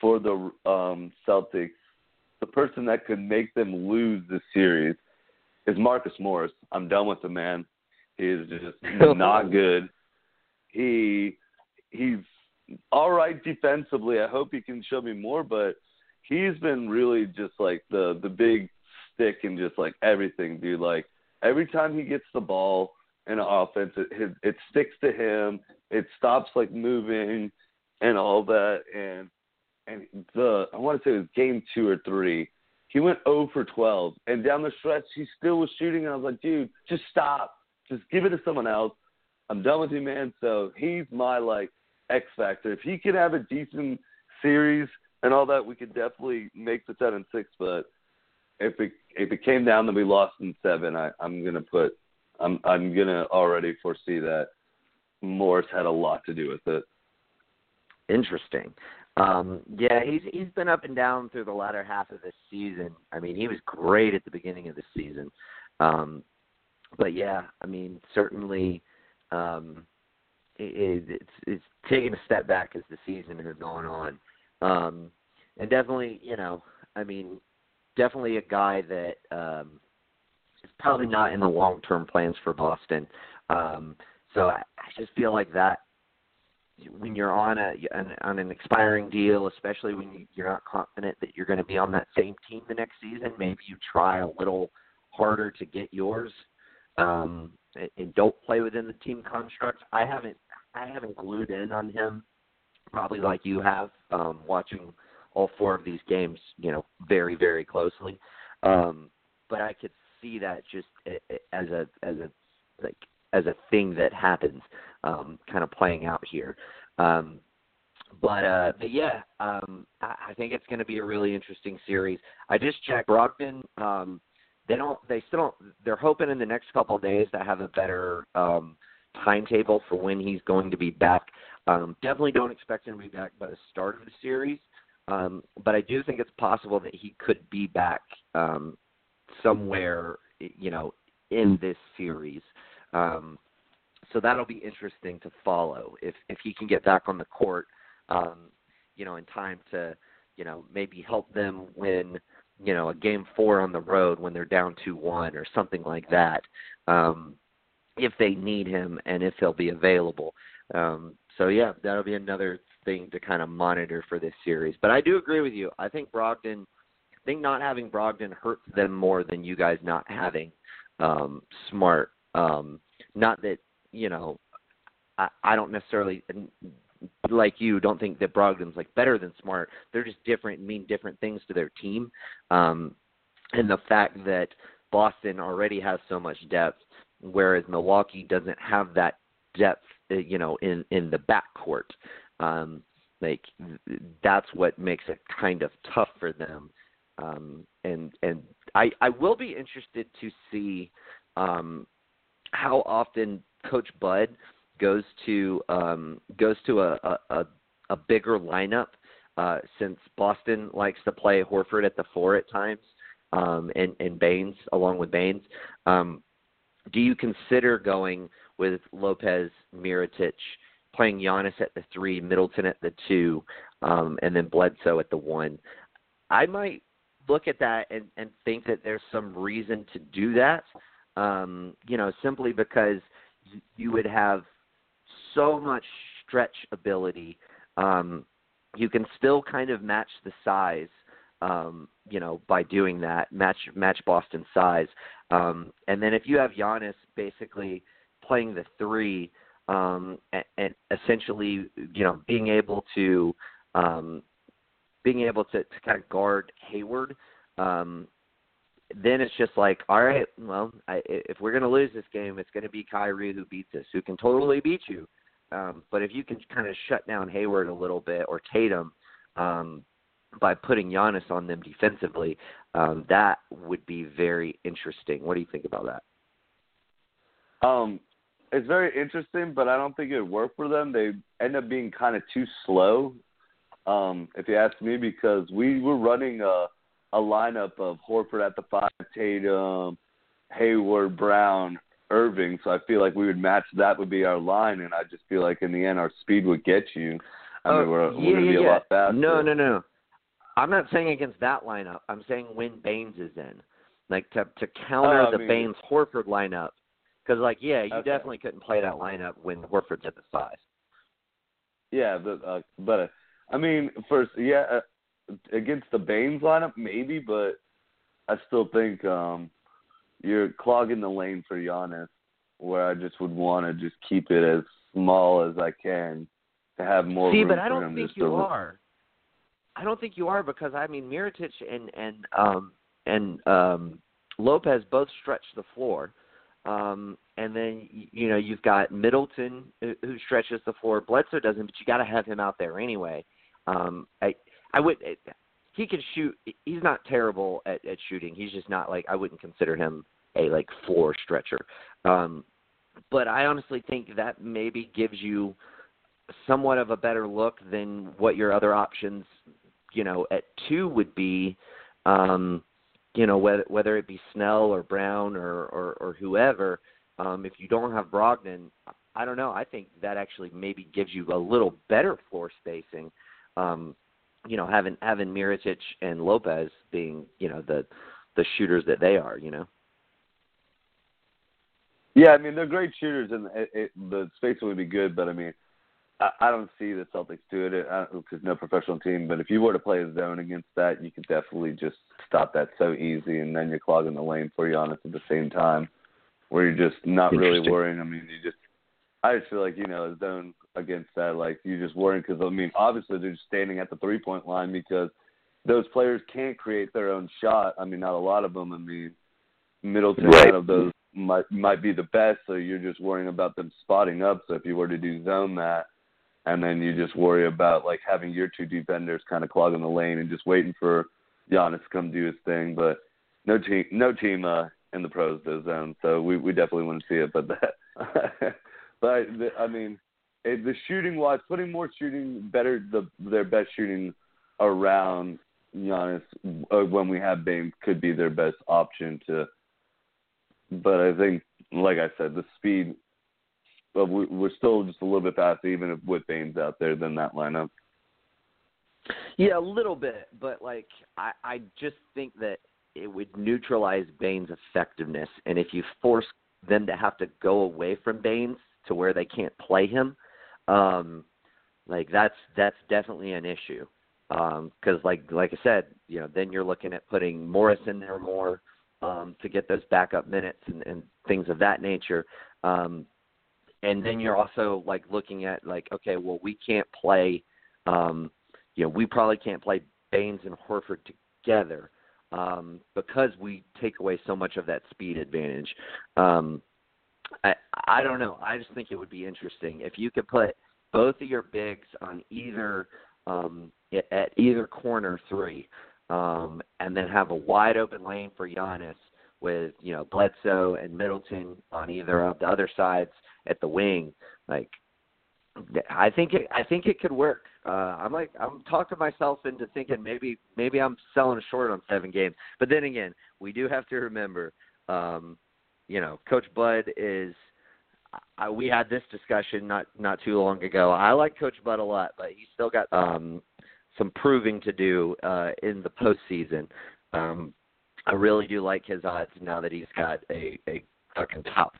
Speaker 2: for the um Celtics, the person that could make them lose the series is Marcus Morris. I'm done with the man. He is just [LAUGHS] not good. He he's all right defensively. I hope he can show me more, but he's been really just like the the big stick and just like everything, dude. Like every time he gets the ball in an offense, it it, it sticks to him. It stops like moving and all that. And and the I want to say it was game two or three. He went 0 for 12, and down the stretch he still was shooting. And I was like, dude, just stop, just give it to someone else. I'm done with you, man. So he's my like X factor. If he could have a decent series and all that, we could definitely make the seven six. But if it if it came down that we lost in seven, I, I'm gonna put I'm I'm gonna already foresee that Morris had a lot to do with it.
Speaker 1: Interesting. Um, yeah, he's he's been up and down through the latter half of this season. I mean, he was great at the beginning of the season, um, but yeah, I mean, certainly, um, it, it's it's taking a step back as the season has gone on, um, and definitely, you know, I mean, definitely a guy that um, is probably not in the long term plans for Boston. Um, so I, I just feel like that when you're on a an, on an expiring deal, especially when you, you're not confident that you're going to be on that same team the next season, maybe you try a little harder to get yours, um, and, and don't play within the team construct. I haven't I haven't glued in on him, probably like you have, um, watching all four of these games, you know, very very closely. Um, but I could see that just a- a- as a as a like as a thing that happens, um, kind of playing out here. Um, but uh, but yeah, um, I, I think it's going to be a really interesting series. I just checked Brogdon. Um, they don't. They still don't. They're hoping in the next couple of days to have a better um, timetable for when he's going to be back. Um, definitely don't expect him to be back by the start of the series. Um, but I do think it's possible that he could be back um, somewhere, you know, in this series. Um, so that'll be interesting to follow if if he can get back on the court, um, you know, in time to, you know, maybe help them win, you know, a game four on the road when they're down two one or something like that. Um, if they need him and if he'll be available. Um, so yeah, that'll be another thing to kind of monitor for this series. But I do agree with you. I think Brogdon, I think not having Brogdon hurts them more than you guys not having um, Smart. Um, not that you know, I, I don't necessarily like you don't think that Brogdon's like better than Smart. They're just different and mean different things to their team. Um, and the fact that Boston already has so much depth, whereas Milwaukee doesn't have that depth, uh, you know, in in the backcourt. Um, like that's what makes it kind of tough for them. Um, and and I I will be interested to see um, how often Coach Bud goes to um, goes to a, a a bigger lineup uh, since Boston likes to play Horford at the four at times um, and and Baynes along with Baynes. Um, do you consider going with Lopez, Mirotic, playing Giannis at the three, Middleton at the two, um, and then Bledsoe at the one? I might look at that and, and think that there's some reason to do that. Um, you know, simply because you would have so much stretch ability. Um, you can still kind of match the size, um, you know, by doing that, match match Boston's size. Um, and then if you have Giannis basically playing the three um, and, and essentially, you know, being able to um, being able to, to kind of guard Hayward, um, then it's just like, all right, well, I, if we're going to lose this game, it's going to be Kyrie who beats us, who can totally beat you. Um, but if you can kind of shut down Hayward a little bit or Tatum um, by putting Giannis on them defensively, um, that would be very interesting. What do you think about that?
Speaker 2: Um, it's very interesting, but I don't think it would work for them. They end up being kind of too slow, um, if you ask me, because we were running a a lineup of Horford at the five, Tatum, Hayward, Brown, Irving. So I feel like we would match that would be our line, and I just feel like in the end our speed would get you. I mean, we're,
Speaker 1: yeah,
Speaker 2: we're gonna
Speaker 1: yeah,
Speaker 2: be a
Speaker 1: yeah.
Speaker 2: lot faster.
Speaker 1: No, no, no. I'm not saying against that lineup. I'm saying when Baynes is in, like to to counter
Speaker 2: Oh,
Speaker 1: the
Speaker 2: mean-
Speaker 1: Baynes Horford lineup. Because like yeah, you
Speaker 2: Okay.
Speaker 1: definitely couldn't play that lineup when Horford's at the size.
Speaker 2: Yeah, but uh, but uh, I mean, first, yeah, uh, against the Baynes lineup, maybe, but I still think um you're clogging the lane for Giannis, where I just would want to just keep it as small as I can to have more
Speaker 1: See,
Speaker 2: room
Speaker 1: but I
Speaker 2: for
Speaker 1: don't
Speaker 2: him
Speaker 1: think you
Speaker 2: to,
Speaker 1: are. I don't think you are because I mean Mirotic and and um and um Lopez both stretch the floor. Um and then you know you've got Middleton who who stretches the floor. Bledsoe doesn't, but you got to have him out there anyway. Um I I would he can shoot he's not terrible at at shooting. He's just not like I wouldn't consider him a like floor stretcher. Um but I honestly think that maybe gives you somewhat of a better look than what your other options, you know, at two would be. Um, you know, whether whether it be Snell or Brown or or, or whoever. Um, if you don't have Brogdon, I don't know. I think that actually maybe gives you a little better floor spacing. Um, you know, having having Mirotic and Lopez being, you know, the the shooters that they are. You know.
Speaker 2: Yeah, I mean they're great shooters, and it, it, the spacing would be good. But I mean, I, I don't see the Celtics doing it uh, because no professional team. But if you were to play a zone against that, you could definitely just stop that so easy, and then you're clogging the lane for Giannis at the same time, where you're just not really worrying. I mean, you just, I just feel like you know a zone against that, like you just worrying because I mean, obviously they're just standing at the three point line because those players can't create their own shot. I mean, not a lot of them. I mean, Middleton
Speaker 1: Right.
Speaker 2: out of those might might be the best, so you're just worrying about them spotting up. So if you were to do zone that, and then you just worry about like having your two defenders kind of clogging the lane and just waiting for Giannis to come do his thing. But no team, no team uh, in the pros does zone, so we we definitely want to see it. But that, [LAUGHS] but I mean, it, the shooting wise, putting more shooting, better the their best shooting around Giannis uh, when we have Bane could be their best option to. But I think, like I said, the speed but we, we're still just a little bit faster, even with Baynes out there, than that lineup.
Speaker 1: Yeah, a little bit, but like I, I just think that it would neutralize Baynes' effectiveness, and if you force them to have to go away from Baynes to where they can't play him, um, like that's that's definitely an issue. Because um, like like I said, you know, then you're looking at putting Morris in there more um, to get those backup minutes and, and things of that nature. Um, and then you're also like looking at like, okay, well, we can't play. Um, you know, we probably can't play Baynes and Horford together um, because we take away so much of that speed advantage. Um, I I don't know. I just think it would be interesting if you could put both of your bigs on either um, at either corner three, um, and then have a wide open lane for Giannis with you know Bledsoe and Middleton on either of the other sides at the wing. Like, I think it, I think it could work. Uh, I'm like I'm talking myself into thinking maybe maybe I'm selling short on seven games. But then again, we do have to remember, um, you know, Coach Bud is. I, we had this discussion not not too long ago. I like Coach Bud a lot, but he's still got um, some proving to do uh, in the postseason. Um, I really do like his odds now that he's got a a fucking top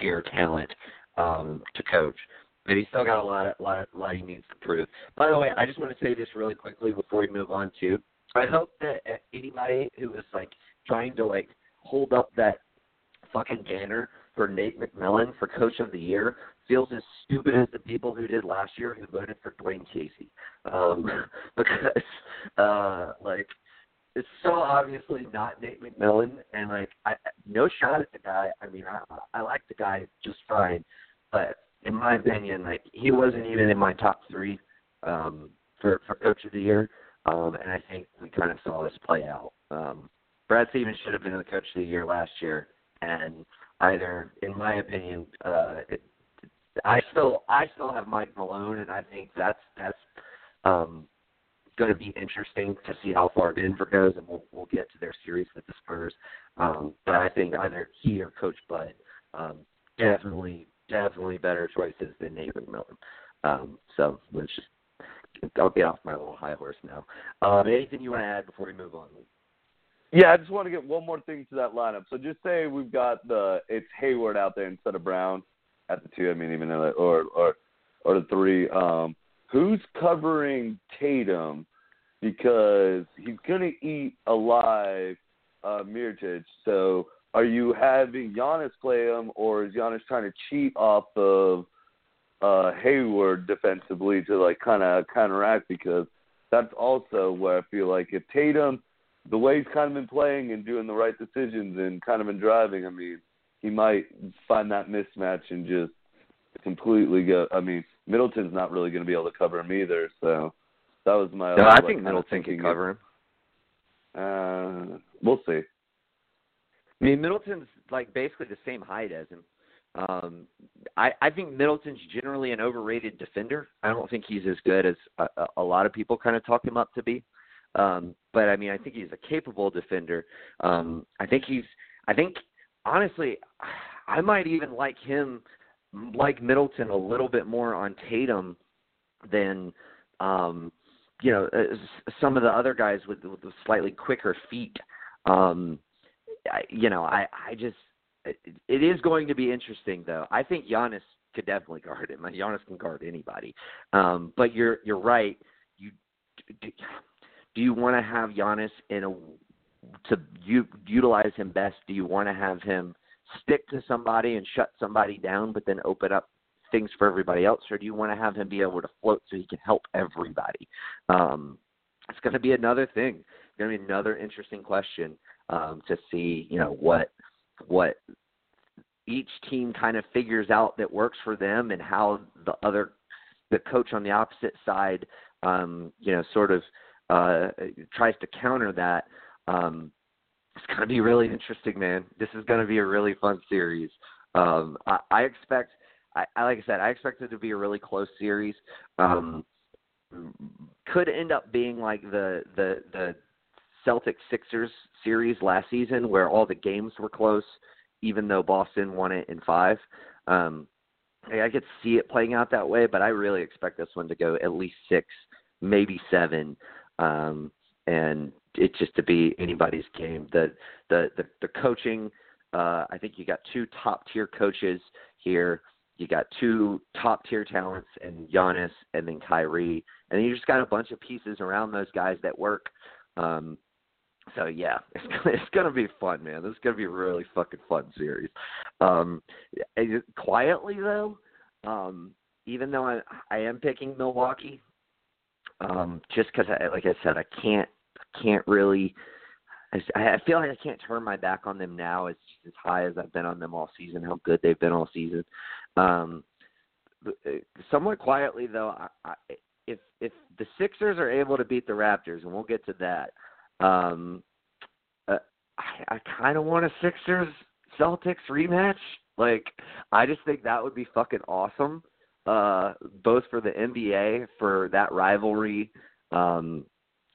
Speaker 1: tier talent um, to coach but he's still got a lot, of, lot, of, lot he needs to prove. By the way, I just want to say this really quickly before we move on to. I hope that anybody who is like trying to like hold up that fucking banner for Nate McMillan for Coach of the Year feels as stupid as the people who did last year who voted for Dwane Casey, um, because uh, like it's so obviously not Nate McMillan, and like I no shot at the guy. I mean, I, I like the guy just fine, but in my opinion, like he wasn't even in my top three um, for for coach of the year, um, and I think we kind of saw this play out. Um, Brad Stevens should have been the coach of the year last year, and either, in my opinion, uh, it, I still I still have Mike Malone, and I think that's that's um, going to be interesting to see how far Denver goes, and we'll we'll get to their series with the Spurs. Um, but I think either he or Coach Bud um, definitely definitely better choices than Nate McMillan. Um, so let's just I'll get off my little high horse now. Um, anything you want to add before we move on?
Speaker 2: Yeah, I just want to get one more thing to that lineup. So just say we've got the it's Hayward out there instead of Brown at the two. I mean, even or or or the three. Um, who's covering Tatum because he's gonna eat alive uh. So are you having Giannis play him, or is Giannis trying to cheat off of uh, Hayward defensively to like kind of counteract? Because that's also where I feel like if Tatum, the way he's kind of been playing and doing the right decisions and kind of been driving, I mean, he might find that mismatch and just completely go. I mean, Middleton's not really going to be able to cover him either. So that was my.
Speaker 1: No, I like, think Middleton can cover him.
Speaker 2: Uh, we'll see.
Speaker 1: I mean, Middleton's like basically the same height as him. Um, I I think Middleton's generally an overrated defender. I don't think he's as good as a, a lot of people kind of talk him up to be. Um, but I mean, I think he's a capable defender. Um, I think he's. I think honestly, I might even like him, like Middleton, a little bit more on Tatum than, um, you know, some of the other guys with, with slightly quicker feet. Um, I, you know, I I just it, it is going to be interesting though. I think Giannis could definitely guard him. [LAUGHS] Giannis can guard anybody. Um, but you're you're right. You do, do you want to have Giannis in a to you utilize him best? Do you want to have him stick to somebody and shut somebody down, but then open up things for everybody else, or do you want to have him be able to float so he can help everybody? Um, it's going to be another thing. It's going to be another interesting question um, to see you know what what each team kind of figures out that works for them and how the other the coach on the opposite side um, you know sort of uh, tries to counter that. Um, it's going to be really interesting, man. This is going to be a really fun series. Um, I, I expect, I, I like I said, I expect it to be a really close series. Um, could end up being like the the the Celtics Sixers series last season where all the games were close, even though Boston won it in five. Um, I, I could see it playing out that way, but I really expect this one to go at least six, maybe seven, um, and it's just to be anybody's game. The the the, the coaching, uh, I think you got two top tier coaches here. You got two top tier talents and Giannis and then Kyrie, and then you just got a bunch of pieces around those guys that work. Um, so yeah, [LAUGHS] it's gonna, it's gonna be fun, man. This is gonna be a really fucking fun series. Um, quietly though, um, even though I I am picking Milwaukee, um, just because I like I said I can't can't really. I, I feel like I can't turn my back on them now as as high as I've been on them all season. How good they've been all season. Um, uh, somewhat quietly though, I, I, if if the Sixers are able to beat the Raptors, and we'll get to that um, uh, I, I kind of want a Sixers Celtics rematch. Like, I just think that would be fucking awesome. Uh, both for the NBA for that rivalry, um,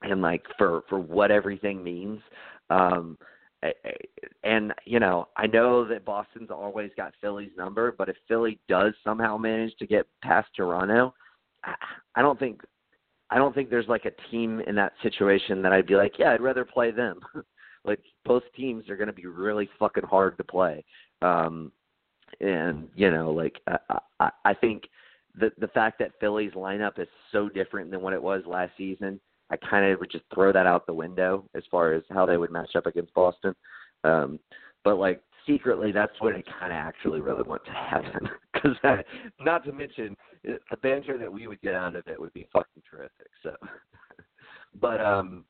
Speaker 1: and like for for what everything means. Um, and you know, I know that Boston's always got Philly's number, but if Philly does somehow manage to get past Toronto, I, I don't think I don't think there's like a team in that situation that I'd be like, yeah, I'd rather play them. [LAUGHS] like both teams are going to be really fucking hard to play. Um and you know, like I, I I think the the fact that Philly's lineup is so different than what it was last season, I kind of would just throw that out the window as far as how they would match up against Boston. Um but like secretly that's what I kind of actually really want to happen [LAUGHS] because not to mention the banter that we would get out of it would be fucking terrific. So, [LAUGHS] but um,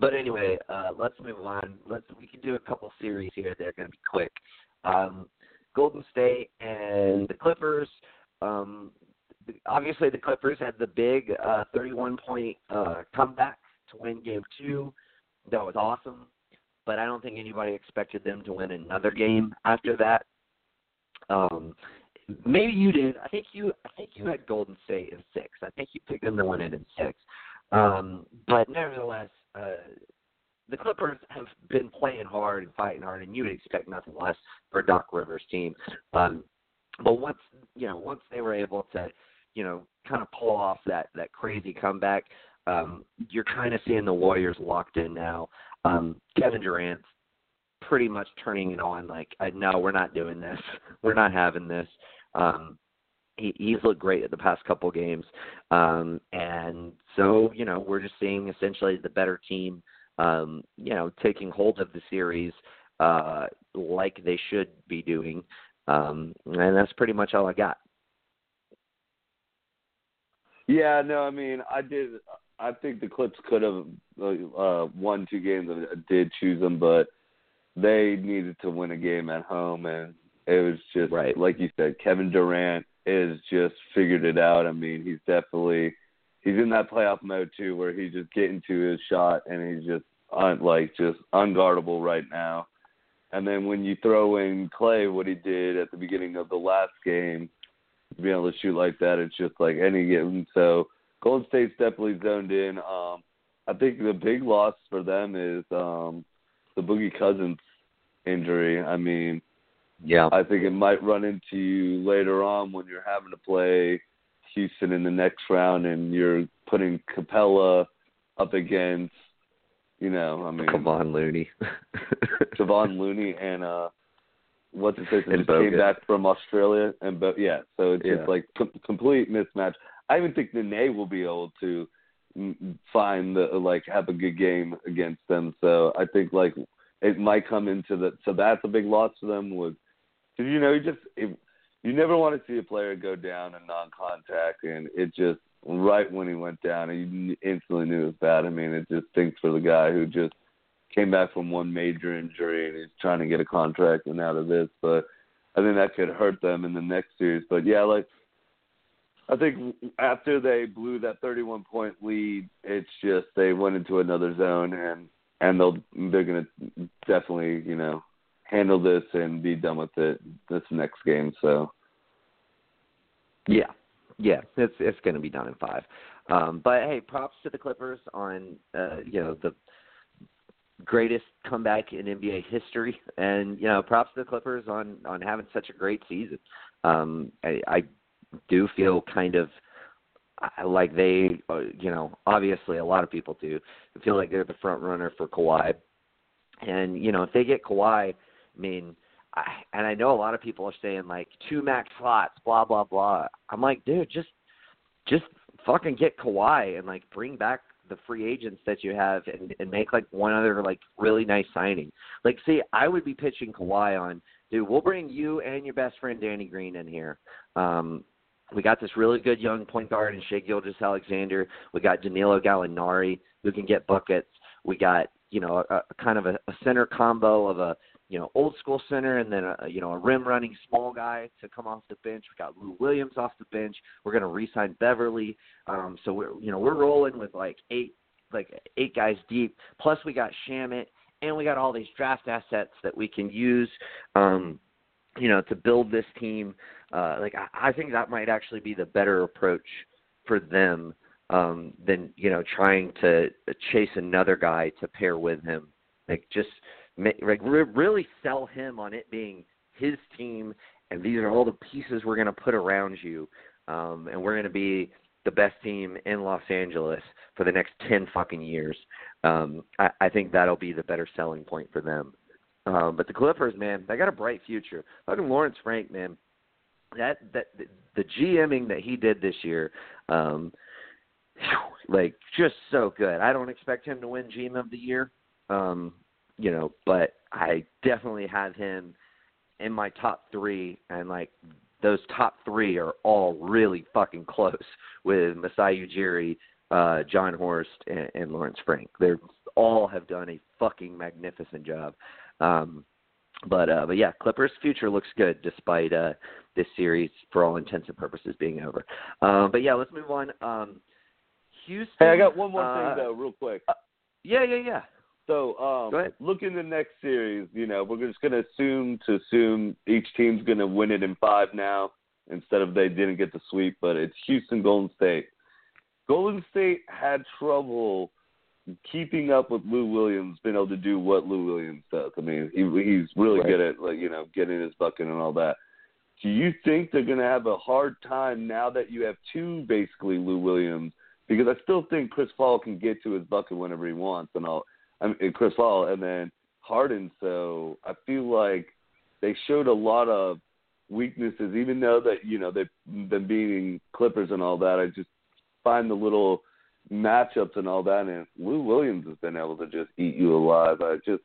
Speaker 1: but anyway, uh, let's move on. Let's we can do a couple series here. They're going to be quick. Um, Golden State and the Clippers. Um, obviously, the Clippers had the big uh, 31 point uh, comeback to win Game Two. That was awesome but I don't think anybody expected them to win another game after that. Um, maybe you did. I think you. I think you had Golden State in six. I think you picked them to win it in six. Um, but nevertheless, uh, the Clippers have been playing hard and fighting hard, and you would expect nothing less for a Doc Rivers team. Um, but once you know, once they were able to, you know, kind of pull off that that crazy comeback, um, you're kind of seeing the Warriors locked in now. Um, Kevin Durant's pretty much turning it on. Like, no, we're not doing this. [LAUGHS] We're not having this. Um, he, he's looked great at the past couple games, um, and so you know we're just seeing essentially the better team, um, you know, taking hold of the series uh, like they should be doing, um, and that's pretty much all I got.
Speaker 2: Yeah, no, I mean, I did. I think the Clips could have uh, won two games. I did choose them, but they needed to win a game at home, and it was just
Speaker 1: right.
Speaker 2: like you said. Kevin Durant is just figured it out. I mean, he's definitely he's in that playoff mode too, where he's just getting to his shot, and he's just un, like just unguardable right now. And then when you throw in Klay, what he did at the beginning of the last game, being able to shoot like that, it's just like any given. So Golden State's definitely zoned in. Um, I think the big loss for them is um, the Boogie Cousins injury. I mean,
Speaker 1: yeah,
Speaker 2: I think it might run into you later on when you're having to play Houston in the next round and you're putting Capela up against, you know, I mean,
Speaker 1: Kevon Looney, [LAUGHS]
Speaker 2: Kevon Looney, and uh, what's his face? Just came back from Australia, and but yeah, so it's
Speaker 1: yeah.
Speaker 2: just like com- complete mismatch. I even think Nene will be able to find the like have a good game against them. So I think like it might come into the so that's a big loss for them. With because you know you just it, you never want to see a player go down in non-contact, and it just right when he went down, you instantly knew it was bad. I mean, it just stinks for the guy who just came back from one major injury and he's trying to get a contract and out of this. But I think that could hurt them in the next series. But yeah, like I think after they blew that 31 point lead, it's just they went into another zone and and they'll they're gonna definitely you know handle this and be done with it this next game. So
Speaker 1: yeah, yeah, it's it's gonna be done in five. Um, but hey, props to the Clippers on uh, you know the greatest comeback in NBA history, and you know, props to the Clippers on on having such a great season. Um, I, I do feel kind of like they, uh, you know, obviously a lot of people do feel like they're the front runner for Kawhi, and you know, if they get Kawhi, I mean. And I know a lot of people are saying like two max slots, blah blah blah. I'm like, dude, just just fucking get Kawhi and like bring back the free agents that you have and, and make like one other like really nice signing. Like, see, I would be pitching Kawhi on, dude. We'll bring you and your best friend Danny Green in here. Um, we got this really good young point guard in Shai Gilgeous-Alexander. We got Danilo Gallinari who can get buckets. We got you know a, a kind of a, a center combo of a you know, old school center and then a you know a rim running small guy to come off the bench. We got Lou Williams off the bench. We're gonna re-sign Beverley. Um, so we're you know we're rolling with like eight like eight guys deep. Plus we got Shamet and we got all these draft assets that we can use. Um, you know, to build this team. Uh, like I, I think that might actually be the better approach for them um, than you know trying to chase another guy to pair with him. Like just like really sell him on it being his team, and these are all the pieces we're going to put around you, um, and we're going to be the best team in Los Angeles for the next ten fucking years. Um, I, I think that'll be the better selling point for them. Um, but the Clippers, man, they got a bright future. Fucking Lawrence Frank, man, that that the GMing that he did this year, um, like just so good. I don't expect him to win GM of the year. Um, you know, but I definitely have him in my top three, and like those top three are all really fucking close [LAUGHS] with Masai Ujiri, uh, Jon Horst, and, and Lawrence Frank. They all have done a fucking magnificent job. Um, but uh, but yeah, Clippers' future looks good despite uh, this series, for all intents and purposes, being over. Um, but yeah, let's move on. Um, Houston.
Speaker 2: Hey, I got one more
Speaker 1: uh,
Speaker 2: thing though, real quick.
Speaker 1: Uh, yeah, yeah, yeah.
Speaker 2: So, um, look in the next series. You know, we're just going to assume to assume each team's going to win it in five now instead of they didn't get the sweep. But it's Houston Golden State. Golden State had trouble keeping up with Lou Williams, being able to do what Lou Williams does. I mean, he, he's really
Speaker 1: right.
Speaker 2: good at like you know getting his bucket and all that. Do you think they're going to have a hard time now that you have two basically Lou Williams? Because I still think Chris Paul can get to his bucket whenever he wants and all I mean, Chris Paul, and then Harden. So I feel like they showed a lot of weaknesses, even though that you know they've been beating Clippers and all that. I just find the little matchups and all that, and Lou Williams has been able to just eat you alive. I just,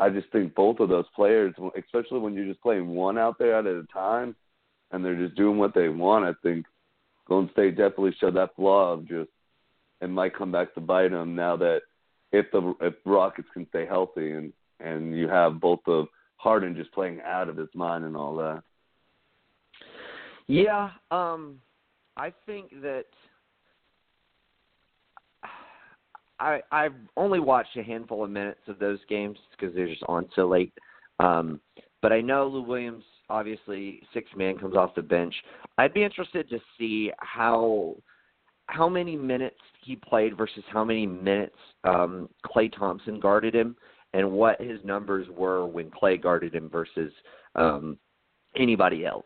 Speaker 2: I just think both of those players, especially when you're just playing one out there at a time, and they're just doing what they want. I think Golden State definitely showed that flaw of just it might come back to bite them now that if the if Rockets can stay healthy and and you have both of Harden just playing out of his mind and all that.
Speaker 1: Yeah, um, I think that [SIGHS] I I've only watched a handful of minutes of those games because they're just on so late. Um, but I know Lou Williams, obviously, six man comes off the bench. I'd be interested to see how how many minutes he played versus how many minutes um, Klay Thompson guarded him, and what his numbers were when Klay guarded him versus um, anybody else.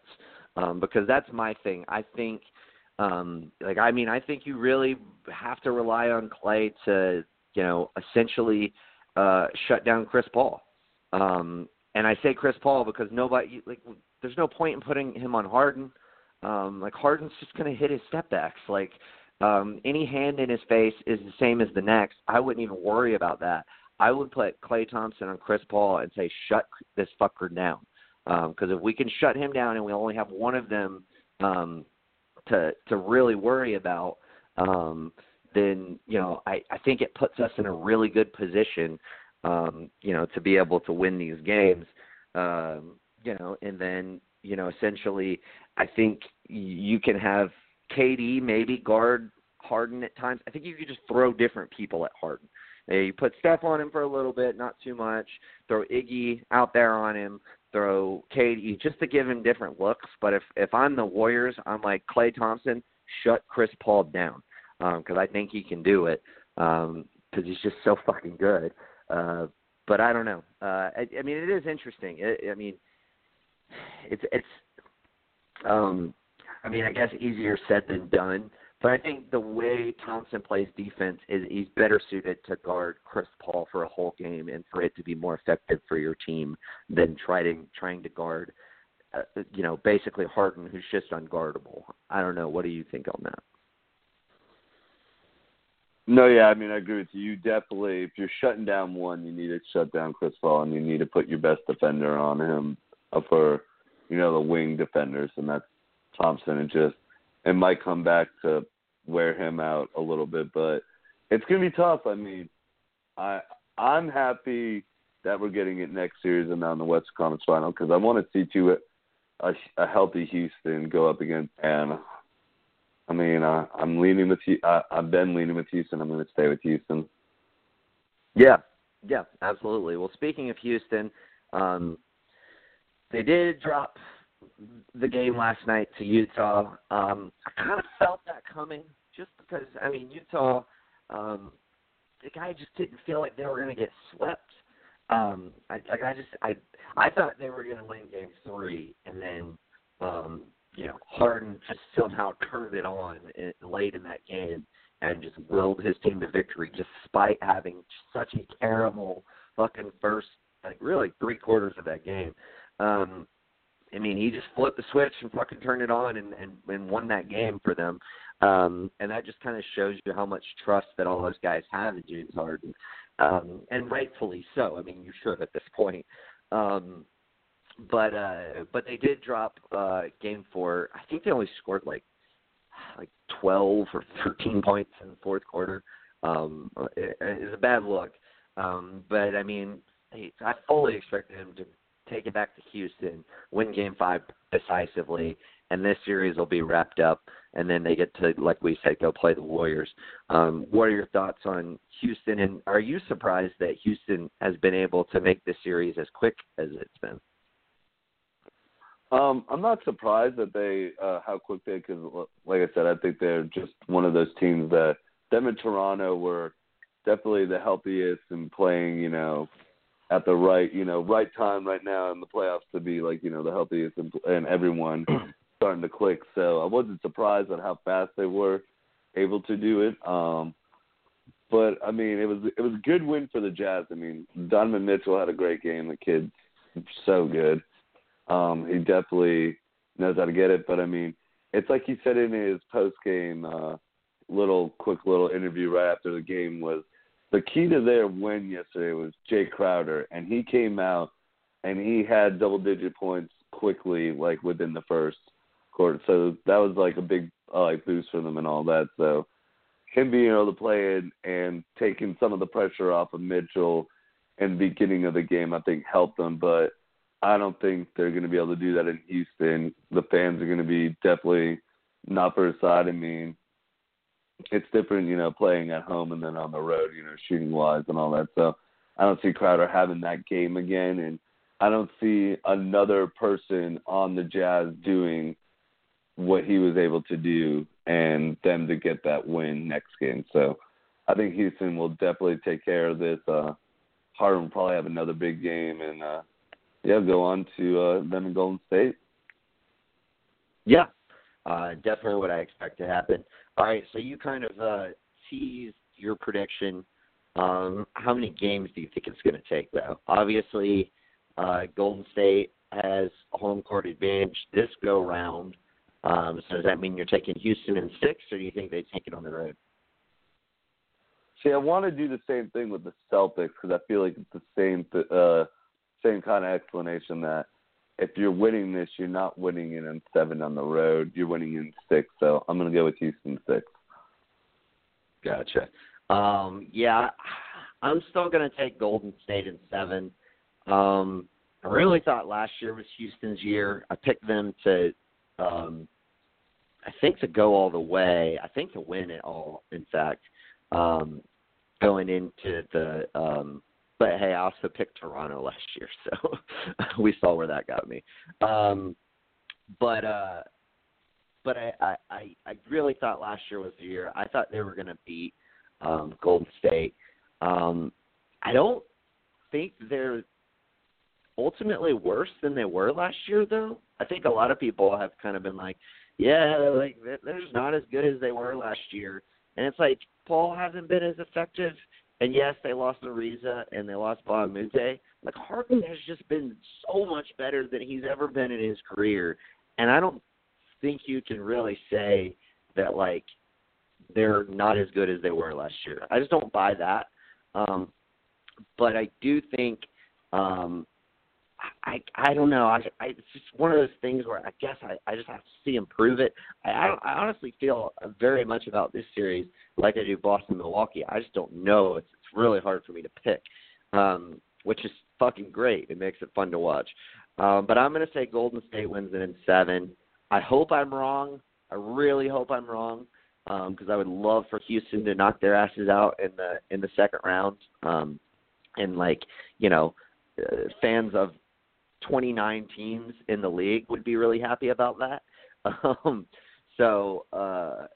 Speaker 1: Um, because that's my thing. I think, um, like, I mean, I think you really have to rely on Klay to, you know, essentially uh, shut down Chris Paul. Um, and I say Chris Paul because nobody, like, there's no point in putting him on Harden. Um, like Harden's just to hit his step backs. Like um, any hand in his face is the same as the next. I wouldn't even worry about that. I would put Klay Thompson on Chris Paul and say, shut this fucker down. Because um, if we can shut him down and we only have one of them um, to to really worry about, um, then you know I, I think it puts us in a really good position, um, you know, to be able to win these games. Um, you know, and then you know essentially, I think you can have KD maybe guard Harden at times. I think you could just throw different people at Harden. You put Steph on him for a little bit, not too much. Throw Iggy out there on him. Throw KD just to give him different looks. But if if I'm the Warriors, I'm like Klay Thompson, shut Chris Paul down because um, I think he can do it because um, he's just so fucking good. Uh, but I don't know. Uh, I, I mean, it is interesting. I, I mean, it's it's. Um, I mean, I guess easier said than done. But I think the way Thompson plays defense is he's better suited to guard Chris Paul for a whole game and for it to be more effective for your team than trying trying to guard, uh, you know, basically Harden, who's just unguardable. I don't know. What do you think on that?
Speaker 2: No, yeah, I mean, I agree with you. You definitely, if you're shutting down one, you need to shut down Chris Paul, and you need to put your best defender on him for, you know, the wing defenders, and that's Thompson. And just it might come back to wear him out a little bit, but it's gonna be tough. I mean, I I'm happy that we're getting it next series and on the West Conference Final because I want to see two a, a healthy Houston go up against and I mean, uh, I'm leaning with. Uh, I've been leaning with Houston. I'm going to stay with Houston.
Speaker 1: Yeah, yeah, absolutely. Well, speaking of Houston, um, they did drop the game last night to Utah. Um, I kind of felt that coming, just because I mean Utah. Um, the guy just didn't feel like they were going to get swept. Um, I, like I just I I thought they were going to win game three, and then um, you know, Harden just somehow turned it on late in that game and just willed his team to victory despite having such a terrible fucking first, like really three quarters of that game. Um, I mean, he just flipped the switch and fucking turned it on and and, and won that game for them. Um, and that just kind of shows you how much trust that all those guys have in James Harden, um, and rightfully so. I mean, you should at this point. Um, but uh but they did drop uh game four. I think they only scored like like twelve or thirteen points in the fourth quarter. Um it, it's a bad look. Um but I mean I fully expected him to take it back to Houston, win game five decisively, and this series will be wrapped up and then they get to like we said go play the Warriors. Um what are your thoughts on Houston and are you surprised that Houston has been able to make this series as quick as it's been?
Speaker 2: Um, I'm not surprised that they uh, how quick they because, like I said, I think they're just one of those teams that them and Toronto were definitely the healthiest and playing, you know, at the right, you know, right time right now in the playoffs to be like, you know, the healthiest and, and everyone [CLEARS THROAT] starting to click. So I wasn't surprised at how fast they were able to do it. Um, but I mean, it was it was a good win for the Jazz. I mean, Donovan Mitchell had a great game. The kid's so good. Um, he definitely knows how to get it. But I mean, it's like he said in his post game uh, little quick little interview right after the game was the key to their win yesterday was Jae Crowder, and he came out and he had double digit points quickly, like within the first quarter. So that was like a big uh, like boost for them and all that. So him being able to play it and taking some of the pressure off of Mitchell in the beginning of the game, I think helped them. But I don't think they're going to be able to do that in Houston. The fans are going to be definitely not for his side. I mean, it's different, you know, playing at home and then on the road, you know, shooting wise and all that. So I don't see Crowder having that game again, and I don't see another person on the Jazz doing what he was able to do and them to get that win next game. So I think Houston will definitely take care of this. Uh Harden will probably have another big game and uh yeah, go on to uh, them in Golden State.
Speaker 1: Yeah, uh, definitely what I expect to happen. All right, so you kind of uh, teased your prediction. Um, how many games do you think it's going to take, though? Obviously, uh, Golden State has a home court advantage this go round. Um, so does that mean you're taking Houston in six, or do you think they take it on the road?
Speaker 2: See, I want to do the same thing with the Celtics because I feel like it's the same th- uh, same kind of explanation that if you're winning this, you're not winning it in seven on the road. You're winning in six. So I'm going to go with Houston six.
Speaker 1: Gotcha. Um, yeah, I'm still going to take Golden State in seven. Um, I really thought last year was Houston's year. I picked them to, um, I think to go all the way. I think to win it all. In fact, um, going into the um, but hey, I also picked Toronto last year, so [LAUGHS] we saw where that got me. Um, but uh, but I, I I really thought last year was the year. I thought they were going to beat um, Golden State. Um, I don't think they're ultimately worse than they were last year, though. I think a lot of people have kind of been like, yeah, like they're not as good as they were last year. And it's like Paul hasn't been as effective. And yes, they lost Ariza and they lost a Like Harden has just been so much better than he's ever been in his career. And I don't think you can really say that like they're not as good as they were last year. I just don't buy that. Um but I do think um I I don't know. I, I it's just one of those things where I guess I I just have to see him prove it. I I, I honestly feel very much about this series like I do Boston Milwaukee. I just don't know. It's it's really hard for me to pick, um, which is fucking great. It makes it fun to watch. Um, but I'm to say Golden State wins it in seven. I hope I'm wrong. I really hope I'm wrong because um, I would love for Houston to knock their asses out in the in the second round. Um, and like you know, uh, fans of 29 teams in the league would be really happy about that. [LAUGHS] Um, so uh,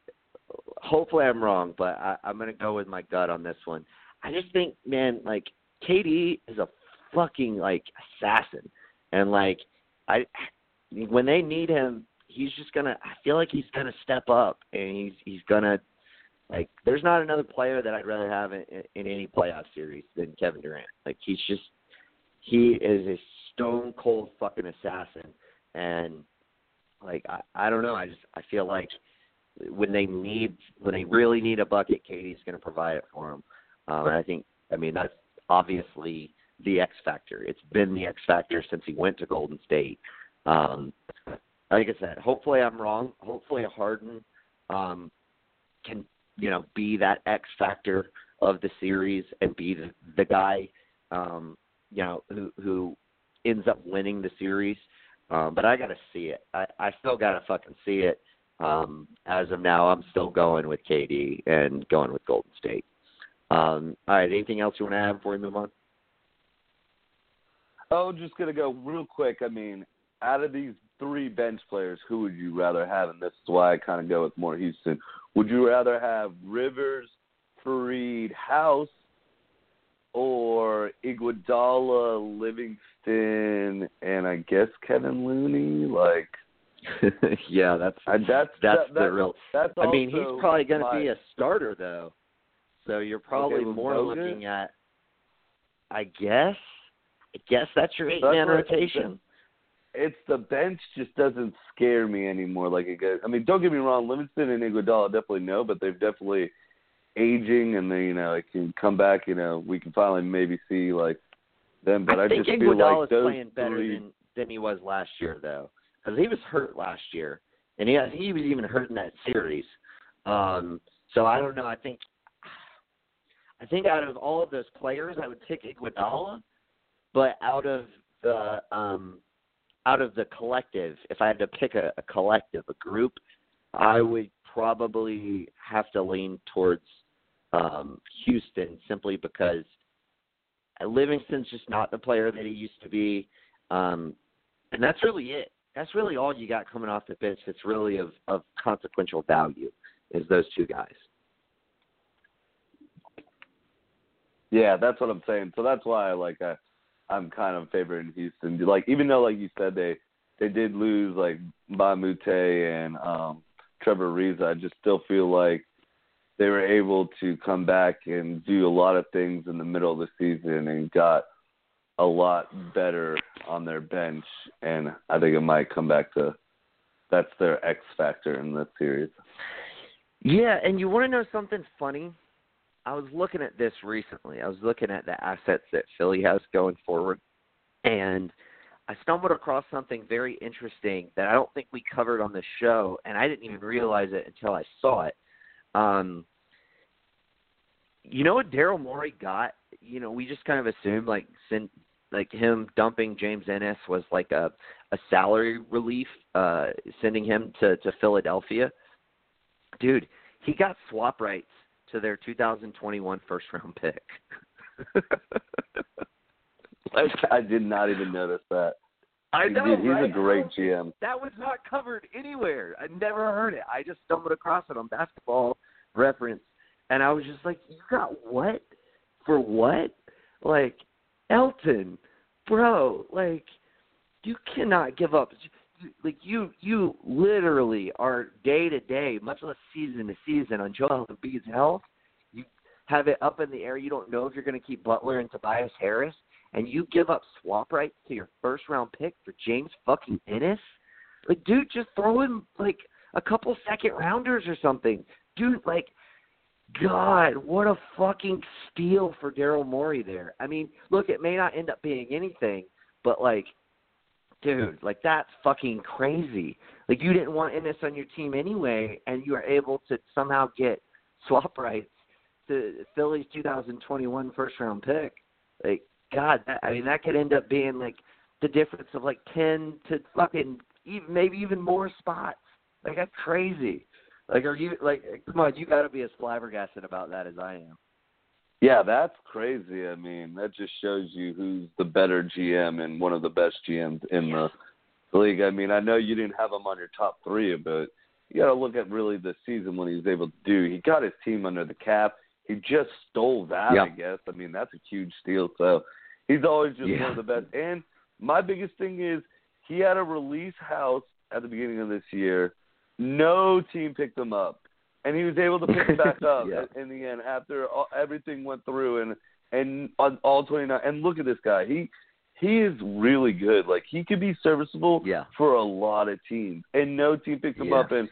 Speaker 1: hopefully I'm wrong, but I, I'm going to go with my gut on this one. I just think, man, like KD is a fucking like assassin, and like I, when they need him, he's just gonna. I feel like he's gonna step up, and he's he's gonna like. There's not another player that I'd rather have in, in any playoff series than Kevin Durant. Like he's just he is a stone cold fucking assassin, and like I, I don't know. I just I feel like when they need when they really need a bucket, KD's going to provide it for them. Um, and I think I mean that's obviously the X factor. It's been the X factor since he went to Golden State. Um, like I said, hopefully I'm wrong. Hopefully Harden um, can you know be that X factor of the series and be the, the guy um, you know who who ends up winning the series. Um, but I got to see it. I, I still got to fucking see it. Um, as of now, I'm still going with KD and going with Golden State. Um, all right. Anything else you want to add before we move on?
Speaker 2: Oh, just gonna go real quick. I mean, out of these three bench players, who would you rather have? And this is why I kind of go with more Houston. Would you rather have Rivers, Faried, House, or Iguodala, Livingston, and I guess Kevin Looney. Like, [LAUGHS]
Speaker 1: yeah, that's
Speaker 2: I, that's
Speaker 1: that's
Speaker 2: that,
Speaker 1: the
Speaker 2: that,
Speaker 1: real.
Speaker 2: That's
Speaker 1: I mean, he's probably going to be a starter though, so you're probably
Speaker 2: okay,
Speaker 1: more
Speaker 2: Bogut?
Speaker 1: looking at. I guess. I guess that's your eight man rotation.
Speaker 2: It's the bench just doesn't scare me anymore. Like it goes. I mean, don't get me wrong. Livingston and Iguodala definitely know, but they've definitely aging, and they you know it can come back. You know, we can finally maybe see like them. But I,
Speaker 1: think
Speaker 2: just feel like those
Speaker 1: playing better
Speaker 2: three.
Speaker 1: than than he was last year though, because he was hurt last year, and he he was even hurt in that series. Um, so I don't know. I think I think out of all of those players, I would pick Iguodala, but out of the um, out of the collective, if I had to pick a, a collective, a group, I would probably have to lean towards um, Houston simply because Livingston's just not the player that he used to be, um, and that's really it. That's really all you got coming off the bench. That's really of of consequential value is those two guys.
Speaker 2: Yeah, that's what I'm saying. So that's why like I I'm kind of favoring Houston. Like even though like you said they they did lose like a and um Trevor Ariza, I just still feel like they were able to come back and do a lot of things in the middle of the season and got a lot better on their bench and I think it might come back to that's their X factor in this series.
Speaker 1: Yeah, and you want to know something funny? I was looking at this recently. I was looking at the assets that Philly has going forward, and I stumbled across something very interesting that I don't think we covered on the show, and I didn't even realize it until I saw it. Um, you know what Daryl Morey got? You know, we just kind of assumed like sent like him dumping James Ennis was like a a salary relief, uh, sending him to to Philadelphia. Dude, he got swap rights to their 2021 first round pick. [LAUGHS]
Speaker 2: I did not even notice that.
Speaker 1: I know.
Speaker 2: He's a great GM.
Speaker 1: That was not covered anywhere. I never heard it. I just stumbled across it on Basketball Reference, and I was just like, "You got what? For what?" Like, Elton, bro, like you cannot give up. Like you, you literally are day to day, much less season to season, on Joel Embiid's health. You have it up in the air. You don't know if you're going to keep Butler and Tobias Harris, and you give up swap rights to your first round pick for James fucking Ennis. Like, dude, just throw him like a couple second rounders or something, dude. Like, God, what a fucking steal for Daryl Morey there. I mean, look, it may not end up being anything, but like dude, like that's fucking crazy. Like you didn't want Ennis on your team anyway, and you were able to somehow get swap rights to Philly's 2021 first round pick. Like God, that, I mean that could end up being like the difference of like ten to fucking even maybe even more spots. Like that's crazy. Like are you like come on, you got to be as flabbergasted about that as I am.
Speaker 2: Yeah, that's crazy. I mean, that just shows you who's the better GM and one of the best GMs in the league. I mean, I know you didn't have him on your top three, but you got to look at really the season when he was able to do. He got his team under the cap. He just stole that. I guess. I mean, that's a huge steal. So he's always just
Speaker 1: yeah.
Speaker 2: one of the best. And my biggest thing is he had a release house at the beginning of this year. No team picked him up and he was able to pick it back [LAUGHS] up
Speaker 1: yeah.
Speaker 2: in the end after all, everything went through and and on all 29 and look at this guy he he is really good like he could be serviceable
Speaker 1: yeah.
Speaker 2: for a lot of teams and no team picked him
Speaker 1: yeah.
Speaker 2: up and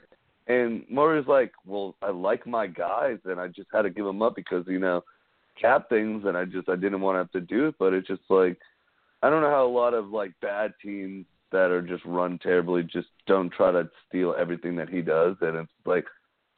Speaker 2: and Morey's like well I like my guys and I just had to give them up because you know cap things and I just I didn't want to have to do it but it's just like I don't know how a lot of like bad teams that are just run terribly just don't try to steal everything that he does and it's like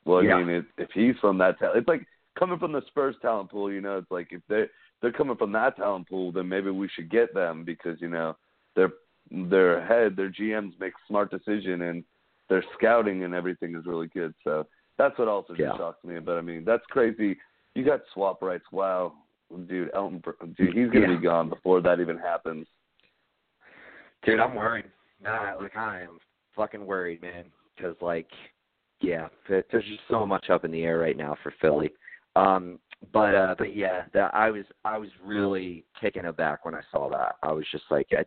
Speaker 2: well, I
Speaker 1: yeah.
Speaker 2: mean, if, if he's from that talent, it's like coming from the Spurs talent pool. You know, it's like if they they're coming from that talent pool, then maybe we should get them because you know their their head, their GMs make smart decision and their scouting and everything is really good. So that's what also just
Speaker 1: yeah.
Speaker 2: shocks me. But I mean, that's crazy. You got swap rights. Wow, dude, Elton, dude, he's gonna
Speaker 1: yeah.
Speaker 2: be gone before that even happens.
Speaker 1: Dude, I'm worried. Nah, like I am fucking worried, man. Because like yeah, there's just so much up in the air right now for Philly. Um, but uh, but yeah, that I was I was really taken aback when I saw that. I was just like, that,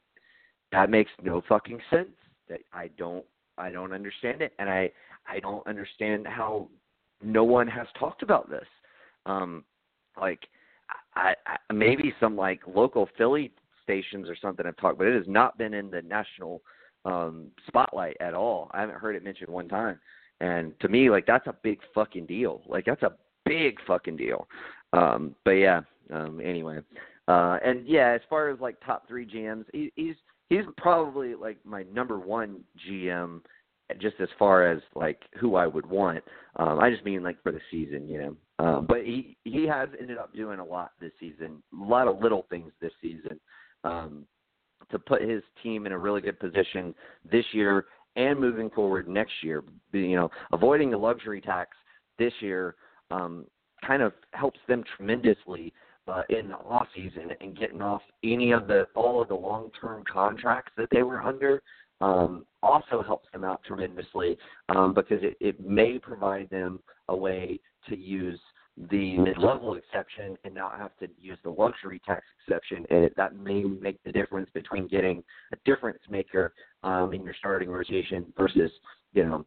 Speaker 1: that makes no fucking sense. That I don't I don't understand it, and I I don't understand how no one has talked about this. Um, like I, I maybe some like local Philly stations or something have talked, but it has not been in the national um spotlight at all. I haven't heard it mentioned one time. And to me, like that's a big fucking deal. Like that's a big fucking deal. Um, but yeah. Um, anyway, uh, and yeah, as far as like top three GMs, he, he's he's probably like my number one GM, just as far as like who I would want. Um, I just mean like for the season, you know. Um, but he he has ended up doing a lot this season, a lot of little things this season. Um, to put his team in a really good position this year and moving forward next year. You know, avoiding the luxury tax this year um, kind of helps them tremendously uh, in the off season and getting off any of the all of the long term contracts that they were under. Um, also helps them out tremendously um, because it, it may provide them a way to use the mid-level exception and not have to use the luxury tax exception, and that may make the difference between getting a difference maker um, in your starting rotation versus you know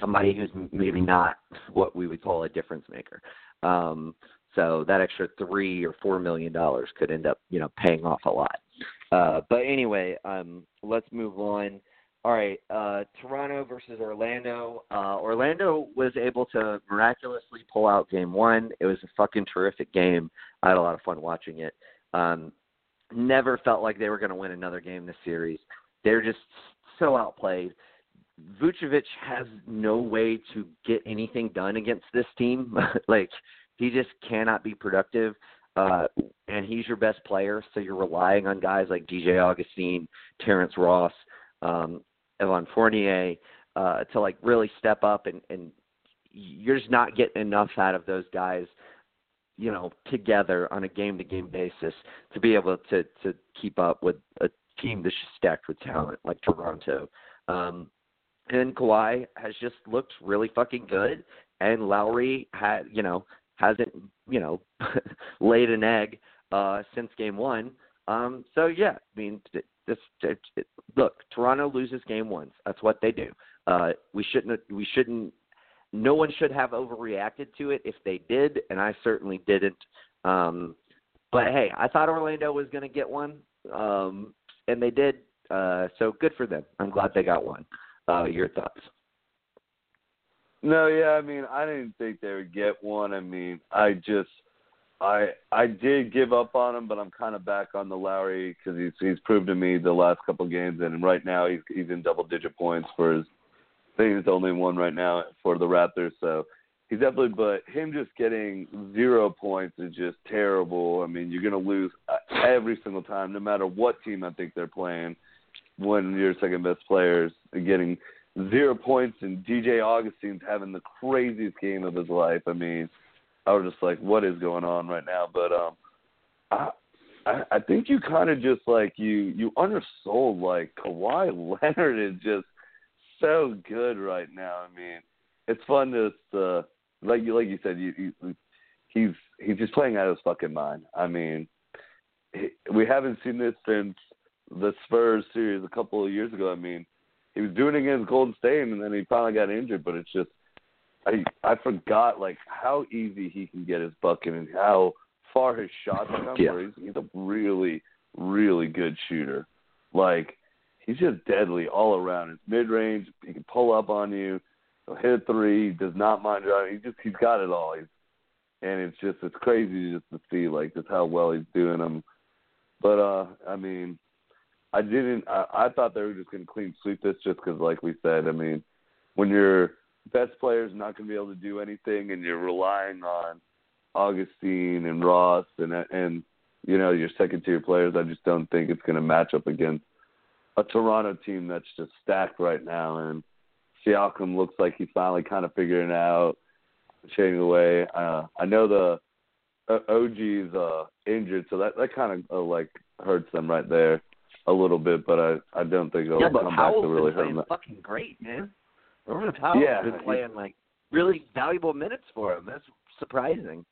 Speaker 1: somebody who's maybe not what we would call a difference maker. Um, so that extra three or four million dollars could end up you know paying off a lot. Uh, but anyway, um, let's move on. All right, uh, Toronto versus Orlando. Uh, Orlando was able to miraculously pull out game one. It was a fucking terrific game. I had a lot of fun watching it. Um, never felt like they were going to win another game in this series. They're just so outplayed. Vucevic has no way to get anything done against this team. [LAUGHS] like he just cannot be productive. Uh, and he's your best player, so you're relying on guys like DJ Augustin, Terrence Ross, um, Evan Fournier uh, to like really step up, and, and you're just not getting enough out of those guys, you know, together on a game to game basis to be able to to keep up with a team that's just stacked with talent like Toronto. Um, and Kawhi has just looked really fucking good, and Lowry had you know hasn't you know [LAUGHS] laid an egg uh, since game one. Um, so yeah, I mean, this, look, Toronto loses game ones. That's what they do. Uh, we shouldn't. We shouldn't. No one should have overreacted to it if they did, and I certainly didn't. Um, but hey, I thought Orlando was going to get one, um, and they did. Uh, so good for them. I'm glad they got one. Uh, your thoughts?
Speaker 2: No, yeah, I mean, I didn't think they would get one. I mean, I just, I, I did give up on him, but I'm kind of back on the Lowry because he's he's proved to me the last couple games, and right now he's he's in double digit points for his. I think he's only one right now for the Raptors, so he's definitely. But him just getting zero points is just terrible. I mean, you're gonna lose uh, every single time, no matter what team I think they're playing. When your second best players getting zero points and DJ Augustin's having the craziest game of his life. I mean, I was just like, what is going on right now? But um, I I, I think you kind of just like you you undersold like Kawhi [LAUGHS] Leonard is just so good right now. I mean, it's fun to uh, like you like you said you, you he's he's just playing out of his fucking mind. I mean, he, we haven't seen this since the Spurs series a couple of years ago. I mean, he was doing it against Golden State, and then he finally got injured. But it's just I I forgot like how easy he can get his bucket and how far his shots come.
Speaker 1: Yeah.
Speaker 2: Where he's, he's a really really good shooter. Like he's just deadly all around. His mid range, he can pull up on you, he'll hit a three. He does not mind driving. He just he's got it all. He's and it's just it's crazy just to see like just how well he's doing them. But uh I mean, I didn't. I, I thought they were just going to clean sweep this just because, like we said, I mean, when your best player's not going to be able to do anything and you're relying on Augustin and Ross and and you know your second tier players, I just don't think it's going to match up against a Toronto team that's just stacked right now. And Siakam looks like he's finally kind of figuring out, shading away. Uh, I know the uh, OG's uh, injured, so that that kind of uh, like hurts them right there a little bit, but I I don't think it'll
Speaker 1: yeah,
Speaker 2: come back to really
Speaker 1: been
Speaker 2: hurt them.
Speaker 1: fucking great, man. Norman Powell's
Speaker 2: Yeah.
Speaker 1: been playing like really valuable minutes for him. That's surprising.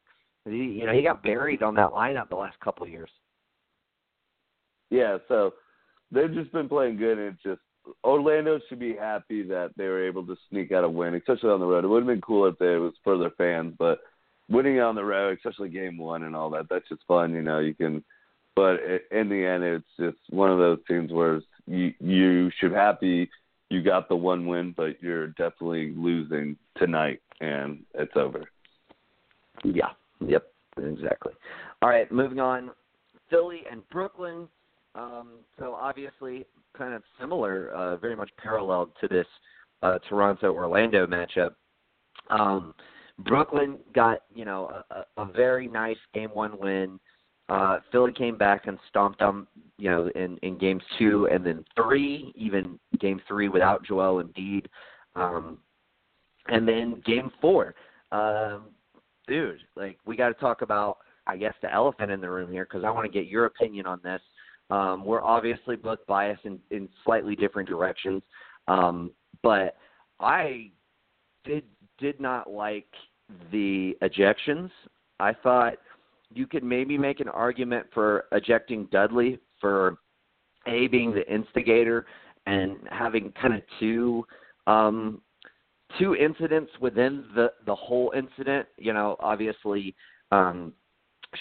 Speaker 1: He, you know, he got buried on that lineup the last couple of years.
Speaker 2: Yeah, so they've just been playing good, and it's just Orlando should be happy that they were able to sneak out a win, especially on the road. It would have been cool if it was for their fans, but winning on the road, especially game one and all that, that's just fun. You know, you can. But in the end, it's just one of those teams where you you should happy you got the one win, but you're definitely losing tonight, and it's over.
Speaker 1: Yeah. Yep. Exactly. All right, moving on. Philly and Brooklyn. Um, so obviously, kind of similar, uh, very much paralleled to this uh, Toronto Orlando matchup. Um, Brooklyn got you know a a very nice game one win. Uh, Philly came back and stomped them, you know, in in games two and then three, even game three without Joel Embiid, um, and then game four. Um, dude, like we got to talk about, I guess, the elephant in the room here because I want to get your opinion on this. Um, we're obviously both biased in, in slightly different directions, um, but I did did not like the ejections. I thought you could maybe make an argument for ejecting Dudley for a being the instigator and having kind of two um, two incidents within the the whole incident. You know, obviously um,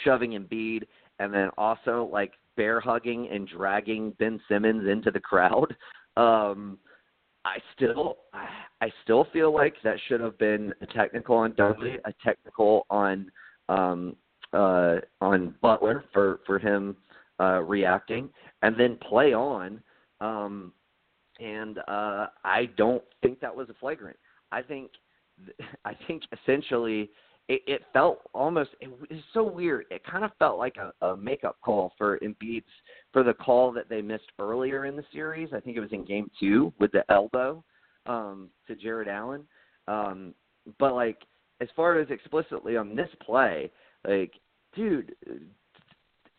Speaker 1: shoving Embiid, and then also like bear hugging and dragging Ben Simmons into the crowd. [LAUGHS] Um, I still I still feel like that should have been a technical on Dudley, a technical on um, uh, on Butler for for him uh, reacting, and then play on. Um, and uh, I don't think that was a flagrant. I think [LAUGHS] I think essentially it, it felt almost it was so weird. It kind of felt like a, a makeup call for Embiid's for the call that they missed earlier in the series. I think it was in Game Two with the elbow um, to Jarrett Allen. Um, but like as far as explicitly on this play, like dude,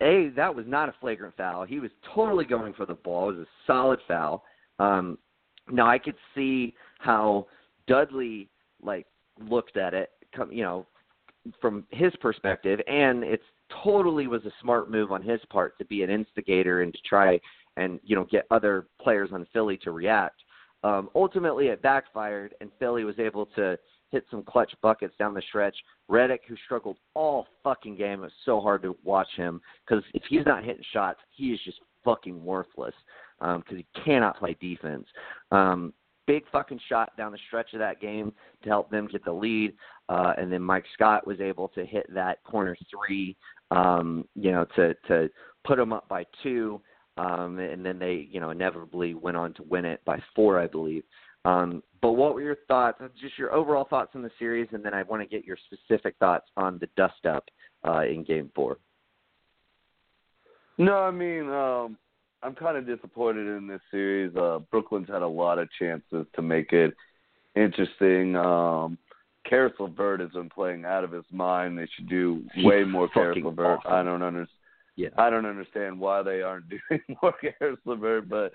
Speaker 1: a that was not a flagrant foul. He was totally going for the ball. It was a solid foul. Um, now I could see how Dudley like looked at it, you know, from his perspective, and it's totally was a smart move on his part to be an instigator and to try and you know get other players on Philly to react. Um, ultimately, it backfired, and Philly was able to hit some clutch buckets down the stretch. Redick, who struggled all fucking game, it was so hard to watch him because if he's not hitting shots, he is just fucking worthless because um, he cannot play defense. Um, big fucking shot down the stretch of that game to help them get the lead. Uh, and then Mike Scott was able to hit that corner three, um, you know, to to put them up by two. Um, and then they, you know, inevitably went on to win it by four, I believe. Um, but what were your thoughts? Just your overall thoughts on the series, and then I want to get your specific thoughts on the dust up uh, in Game Four.
Speaker 2: No, I mean, um, I'm kind of disappointed in this series. Uh, Brooklyn's had a lot of chances to make it interesting. Um, Caris LeVert has been playing out of his mind. They should do way
Speaker 1: He's
Speaker 2: more Caris LeVert.
Speaker 1: Awesome.
Speaker 2: I don't understand.
Speaker 1: Yeah.
Speaker 2: I don't understand why they aren't [LAUGHS] doing more Caris LeVert, but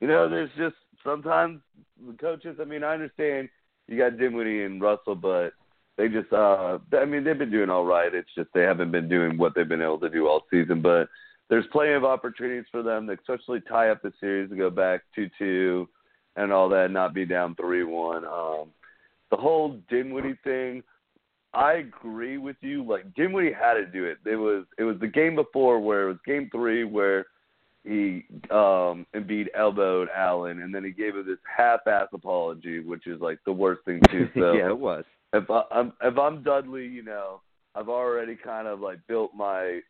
Speaker 2: you know, there's just sometimes the coaches. I mean, I understand you got Dinwiddie and Russell, but they just. uh I mean, they've been doing all right. It's just they haven't been doing what they've been able to do all season, but there's plenty of opportunities for them to especially tie up the series to go back two two and all that, not be down three one. Um the whole Dinwiddie thing, I agree with you. Like Dinwiddie had to do it. It was it was the game before where it was game three where he um Embiid elbowed Allen and then he gave him this half ass apology, which is like the worst thing too. So [LAUGHS]
Speaker 1: yeah, it was.
Speaker 2: If I, I'm if I'm Dudley, you know, I've already kind of like built my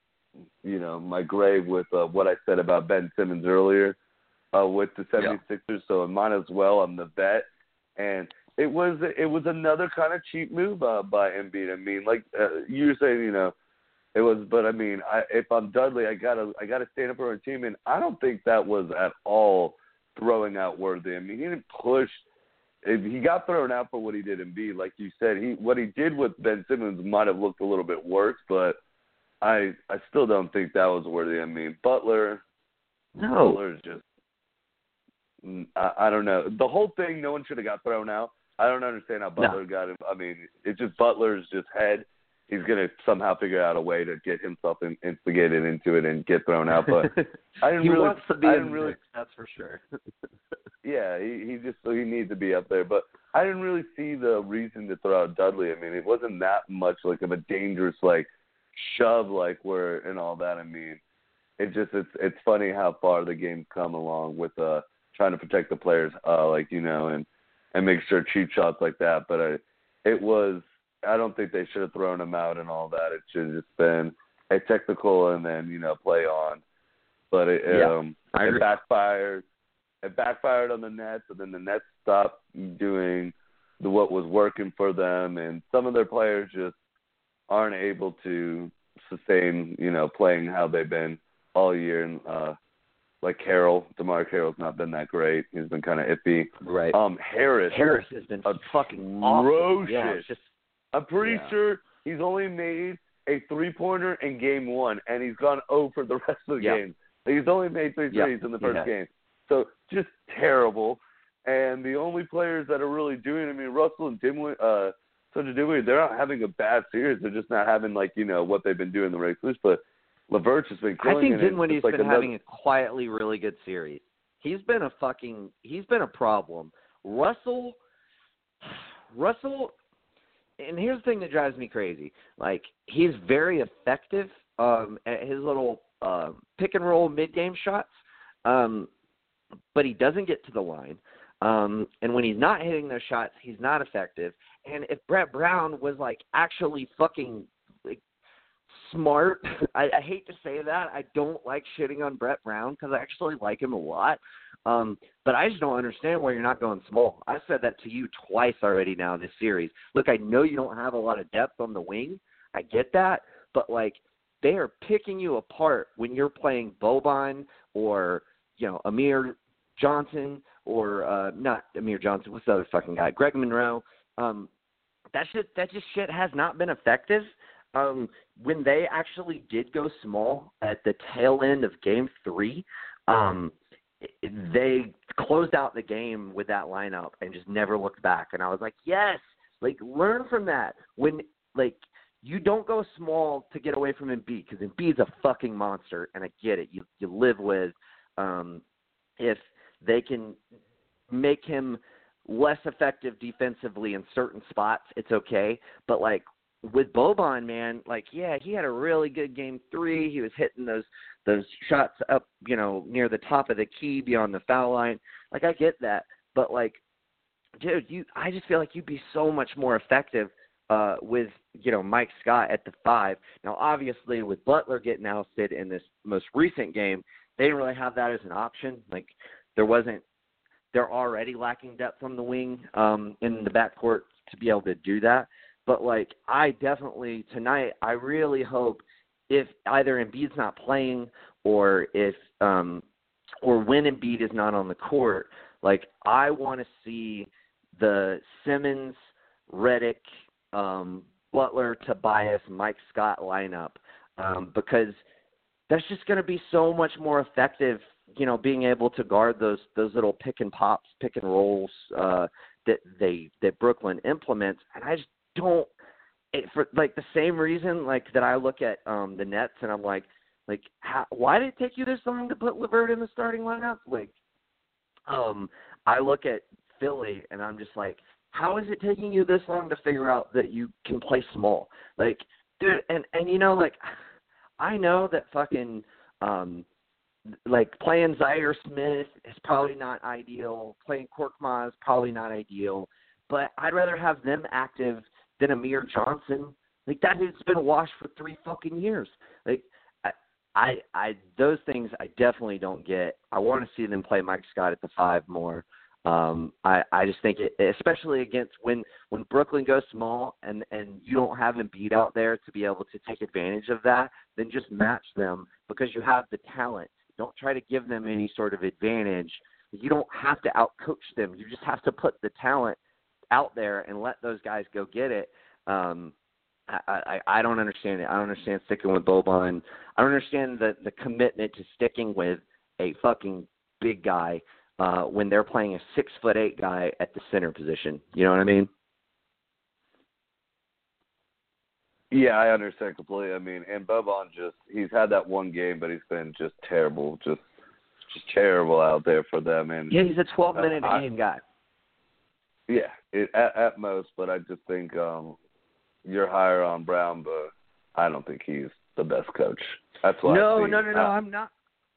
Speaker 2: you know, my grave with uh, what I said about Ben Simmons earlier uh, with the 76ers. Yeah. So I might as well. I'm the vet, and it was it was another kind of cheap move uh, by Embiid. I mean, like uh, you were saying, you know, it was. But I mean, I, if I'm Dudley, I gotta I gotta stand up for our team, and I don't think that was at all throwing out worthy. I mean, he didn't push. He got thrown out for what he did in B. Like you said, he what he did with Ben Simmons might have looked a little bit worse, but I I still don't think that was worthy. I mean, Butler.
Speaker 1: No.
Speaker 2: Butler's just. I, I don't know. The whole thing, no one should have got thrown out. I don't understand how Butler
Speaker 1: no.
Speaker 2: got him. I mean, it's just Butler's just head. He's gonna somehow figure out a way to get himself in, instigated into it and get thrown out. But [LAUGHS] I didn't
Speaker 1: he
Speaker 2: really.
Speaker 1: wants to be
Speaker 2: I
Speaker 1: in
Speaker 2: didn't really.
Speaker 1: Mix, that's for sure. [LAUGHS]
Speaker 2: yeah, he he just so he needs to be up there. But I didn't really see the reason to throw out Dudley. I mean, it wasn't that much like of a dangerous like shove like where and all that. I mean, it just it's it's funny how far the game's come along with uh trying to protect the players, uh like you know, and and make sure cheap shots like that. But I, it was I don't think they should have thrown him out and all that. It should have just been a technical and then you know play on. But it
Speaker 1: yeah,
Speaker 2: um it backfired. It backfired on the Nets, and then the Nets stopped doing the what was working for them, and some of their players just aren't able to sustain, you know, playing how they've been all year. And uh, like Carroll, DeMarre Carroll's not been that great. He's been kind of iffy.
Speaker 1: Right.
Speaker 2: Um, Harris.
Speaker 1: Harris has been a fucking
Speaker 2: atrocious.
Speaker 1: Yeah, just,
Speaker 2: I'm pretty
Speaker 1: yeah.
Speaker 2: sure he's only made a three pointer in game one, and he's gone [LAUGHS] 0 for the rest of the
Speaker 1: yep.
Speaker 2: game. He's only made three threes
Speaker 1: yep.
Speaker 2: in the first
Speaker 1: yeah.
Speaker 2: game. So just terrible. And the only players that are really doing, I mean, Russell and Dinwiddie, uh, so to do they're not having a bad series. They're just not having like you know what they've been doing in the regular But LeVert's just been killing
Speaker 1: I think. Dinwiddie's
Speaker 2: like
Speaker 1: been
Speaker 2: another...
Speaker 1: having a quietly really good series. He's been a fucking he's been a problem. Russell [SIGHS] Russell and here's the thing that drives me crazy. Like he's very effective um at his little uh, pick and roll mid game shots. Um but he doesn't get to the line. Um, and when he's not hitting those shots, he's not effective. And if Brett Brown was like actually fucking like smart, [LAUGHS] I, I hate to say that. I don't like shitting on Brett Brown because I actually like him a lot. Um, but I just don't understand why you're not going small. I've said that to you twice already now this series. Look, I know you don't have a lot of depth on the wing. I get that, but like they are picking you apart when you're playing Boban or you know Amir Johnson or uh not Amir Johnson, what's the other fucking guy? Greg Monroe. Um that shit that just shit has not been effective. Um when they actually did go small at the tail end of game three, um they closed out the game with that lineup and just never looked back and I was like, Yes, like learn from that. When like you don't go small to get away from Embiid because Embiid's a fucking monster, and I get it. You you live with um, if they can make him less effective defensively in certain spots, it's okay. But like with Boban, man, like yeah, he had a really good game three. He was hitting those those shots up, you know, near the top of the key beyond the foul line. Like I get that, but like, dude, you, I just feel like you'd be so much more effective uh with you know Mike Scott at the five. Now, obviously, with Butler getting ousted in this most recent game, they didn't really have that as an option. Like there wasn't. They're already lacking depth on the wing um, in the backcourt to be able to do that. But like, I definitely tonight, I really hope if either Embiid's not playing or if um, or when Embiid is not on the court, like I want to see the Simmons, Redick, um, Butler, Tobias, Mike Scott lineup um, because that's just going to be so much more effective. You know, being able to guard those those little pick and pops, pick and rolls uh, that they that Brooklyn implements, and I just don't it, for like the same reason like that I look at um the Nets and I'm like like how, why did it take you this long to put LeVert in the starting lineup? Like um I look at Philly and I'm just like how is it taking you this long to figure out that you can play small? Like dude and and you know like I know that fucking um like playing Zhaire Smith is probably not ideal. Playing Korkmaz is probably not ideal. But I'd rather have them active than Amir Johnson. Like that dude's been washed for three fucking years. Like I, I, I those things I definitely don't get. I want to see them play Mike Scott at the five more. Um, I, I just think it, especially against when when Brooklyn goes small and and you don't have Embiid out there to be able to take advantage of that, then just match them because you have the talent. Don't try to give them any sort of advantage. You don't have to outcoach them. You just have to put the talent out there and let those guys go get it. Um, I, I I don't understand it. I don't understand sticking with Boban. I don't understand the the commitment to sticking with a fucking big guy uh, when they're playing a six foot eight guy at the center position. You know what I mean?
Speaker 2: Yeah, I understand completely. I mean, and Boban just he's had that one game, but he's been just terrible, just just terrible out there for them. And
Speaker 1: yeah, he's a twelve minute
Speaker 2: uh,
Speaker 1: game guy.
Speaker 2: Yeah, it, at, at most, but I just think um you're higher on Brown, but I don't think he's the best coach. That's why.
Speaker 1: No, no, no, no. I'm not.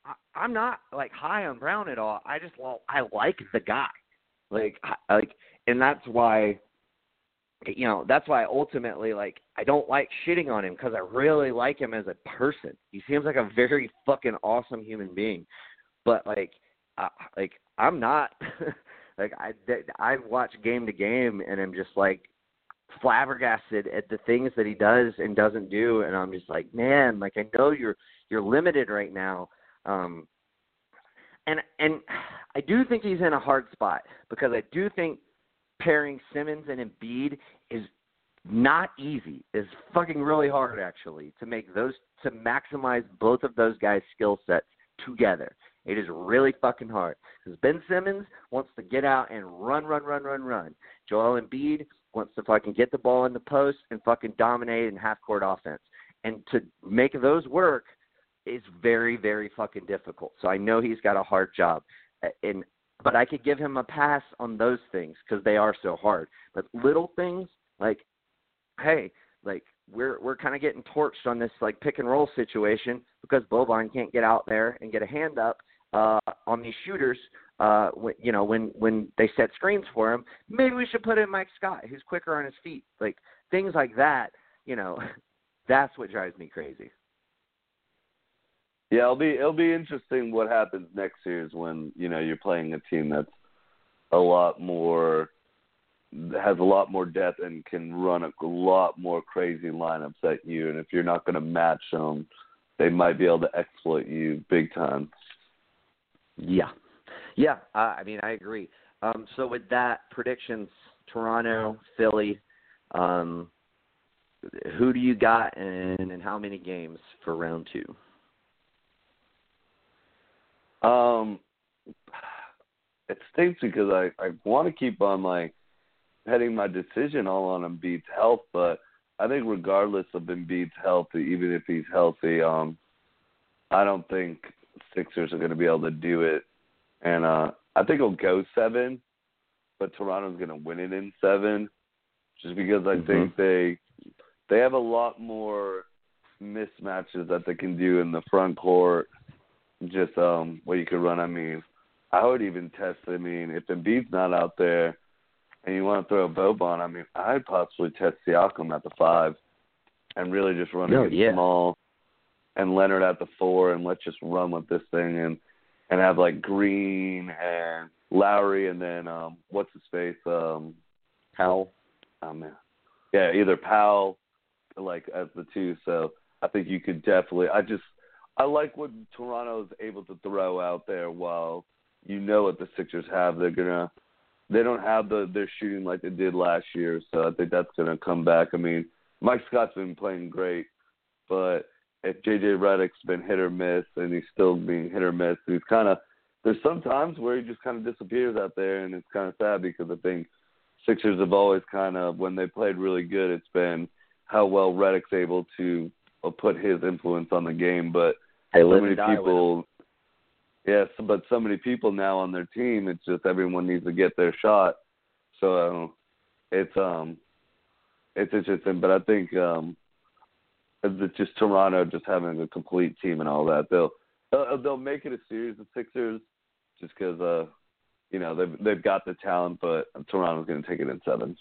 Speaker 1: I, I'm not like high on Brown at all. I just well, I like the guy, like, I, like, and that's why. You know, that's why ultimately, like, I don't like shitting on him because I really like him as a person. He seems like a very fucking awesome human being, but like, uh, like I'm not. [LAUGHS] like I, I watch game to game, and I'm just like, flabbergasted at the things that he does and doesn't do and I'm just like, man, like I know you're you're limited right now. Um and and I do think he's in a hard spot because I do think pairing Simmons and Embiid is not easy. Is fucking really hard actually to make those to maximize both of those guys' skill sets together. It is really fucking hard because Ben Simmons wants to get out and run, run, run, run, run. Joel Embiid wants to fucking get the ball in the post and fucking dominate in half court offense. And to make those work is very, very fucking difficult. So I know he's got a hard job. And but I could give him a pass on those things because they are so hard. But little things like, hey, like we're we're kind of getting torched on this like pick and roll situation because Boban can't get out there and get a hand up uh, on these shooters uh, when, you know, when when they set screens for him, maybe we should put in Mike Scott, who's quicker on his feet. Like things like that, you know, [LAUGHS] that's what drives me crazy.
Speaker 2: Yeah, it'll be it'll be interesting what happens next year Is when you know you're playing a team that's a lot more has a lot more depth and can run a lot more crazy lineups at you. And if you're not going to match them, they might be able to exploit you big time.
Speaker 1: Yeah, yeah, uh, I mean, I agree. Um, so with that, predictions: Toronto, Philly. Um, who do you got, and, and how many games for round two?
Speaker 2: Um, [SIGHS] it stinks because I I want to keep on like heading my decision all on Embiid's health, but I think regardless of Embiid's healthy, even if he's healthy, um, I don't think Sixers are going to be able to do it. And uh, I think it'll go seven, but Toronto's going to win it in seven, just because I
Speaker 1: mm-hmm.
Speaker 2: think they they have a lot more mismatches that they can do in the front court. Just um, what you could run. I mean, I would even test. I mean, if Embiid's not out there, and you want to throw a Boban, I mean, I'd possibly test Siakam at the five, and really just run it
Speaker 1: yeah.
Speaker 2: small, and Leonard at the four, and let's just run with this thing, and and have like Green and Lowry, and then um, what's his face, um,
Speaker 1: Powell.
Speaker 2: Oh man, yeah, either Powell, like as the two. So I think you could definitely. I just I like what Toronto is able to throw out there while you know what the Sixers have. They're gonna they don't have the their shooting like they did last year, so I think that's to come back. I mean, Mike Scott's been playing great, but if JJ Redick's been hit or miss, and he's still being hit or miss, he's kind of there's some times where he just kind of disappears out there, and it's kind of sad because I think Sixers have always kind of when they played really good, it's been how well Redick's able to uh, put his influence on the game, but
Speaker 1: hey,
Speaker 2: so many people Yes, but so many people now on their team, it's just everyone needs to get their shot. So it's um it's interesting, but I think um it's just Toronto just having a complete team and all that. They'll they'll, they'll make it a series of Sixers just because uh you know they've they've got the talent, but Toronto's going to take it in seven.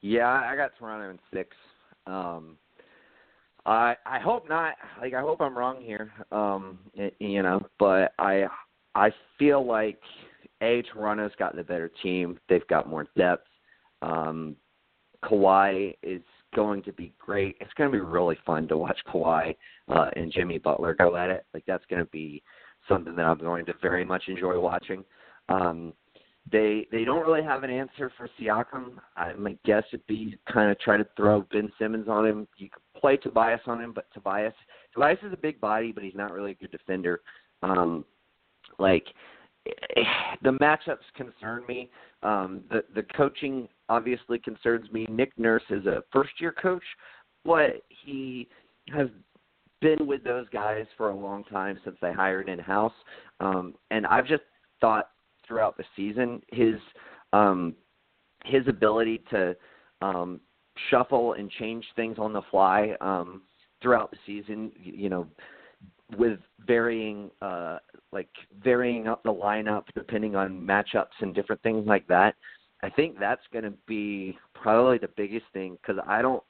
Speaker 1: Yeah, I got Toronto in six. Um, I I hope not. Like I hope I'm wrong here. Um, you know, but I I feel like a Toronto's got the better team. They've got more depth. Um, Kawhi is going to be great. It's going to be really fun to watch Kawhi uh, and Jimmy Butler go at it. Like that's going to be something that I'm going to very much enjoy watching. Um, they they don't really have an answer for Siakam. I, my guess would be kind of try to throw Ben Simmons on him. You could play Tobias on him, but Tobias Tobias is a big body, but he's not really a good defender. Um, like the matchups concern me. Um, the the coaching obviously concerns me. Nick Nurse is a first year coach, but he has been with those guys for a long time since they hired in house. Um, and I've just thought throughout the season. His um, his ability to um, shuffle and change things on the fly um, throughout the season, you know, with varying uh, like varying up the lineup depending on matchups and different things like that. I think that's going to be probably the biggest thing because I don't,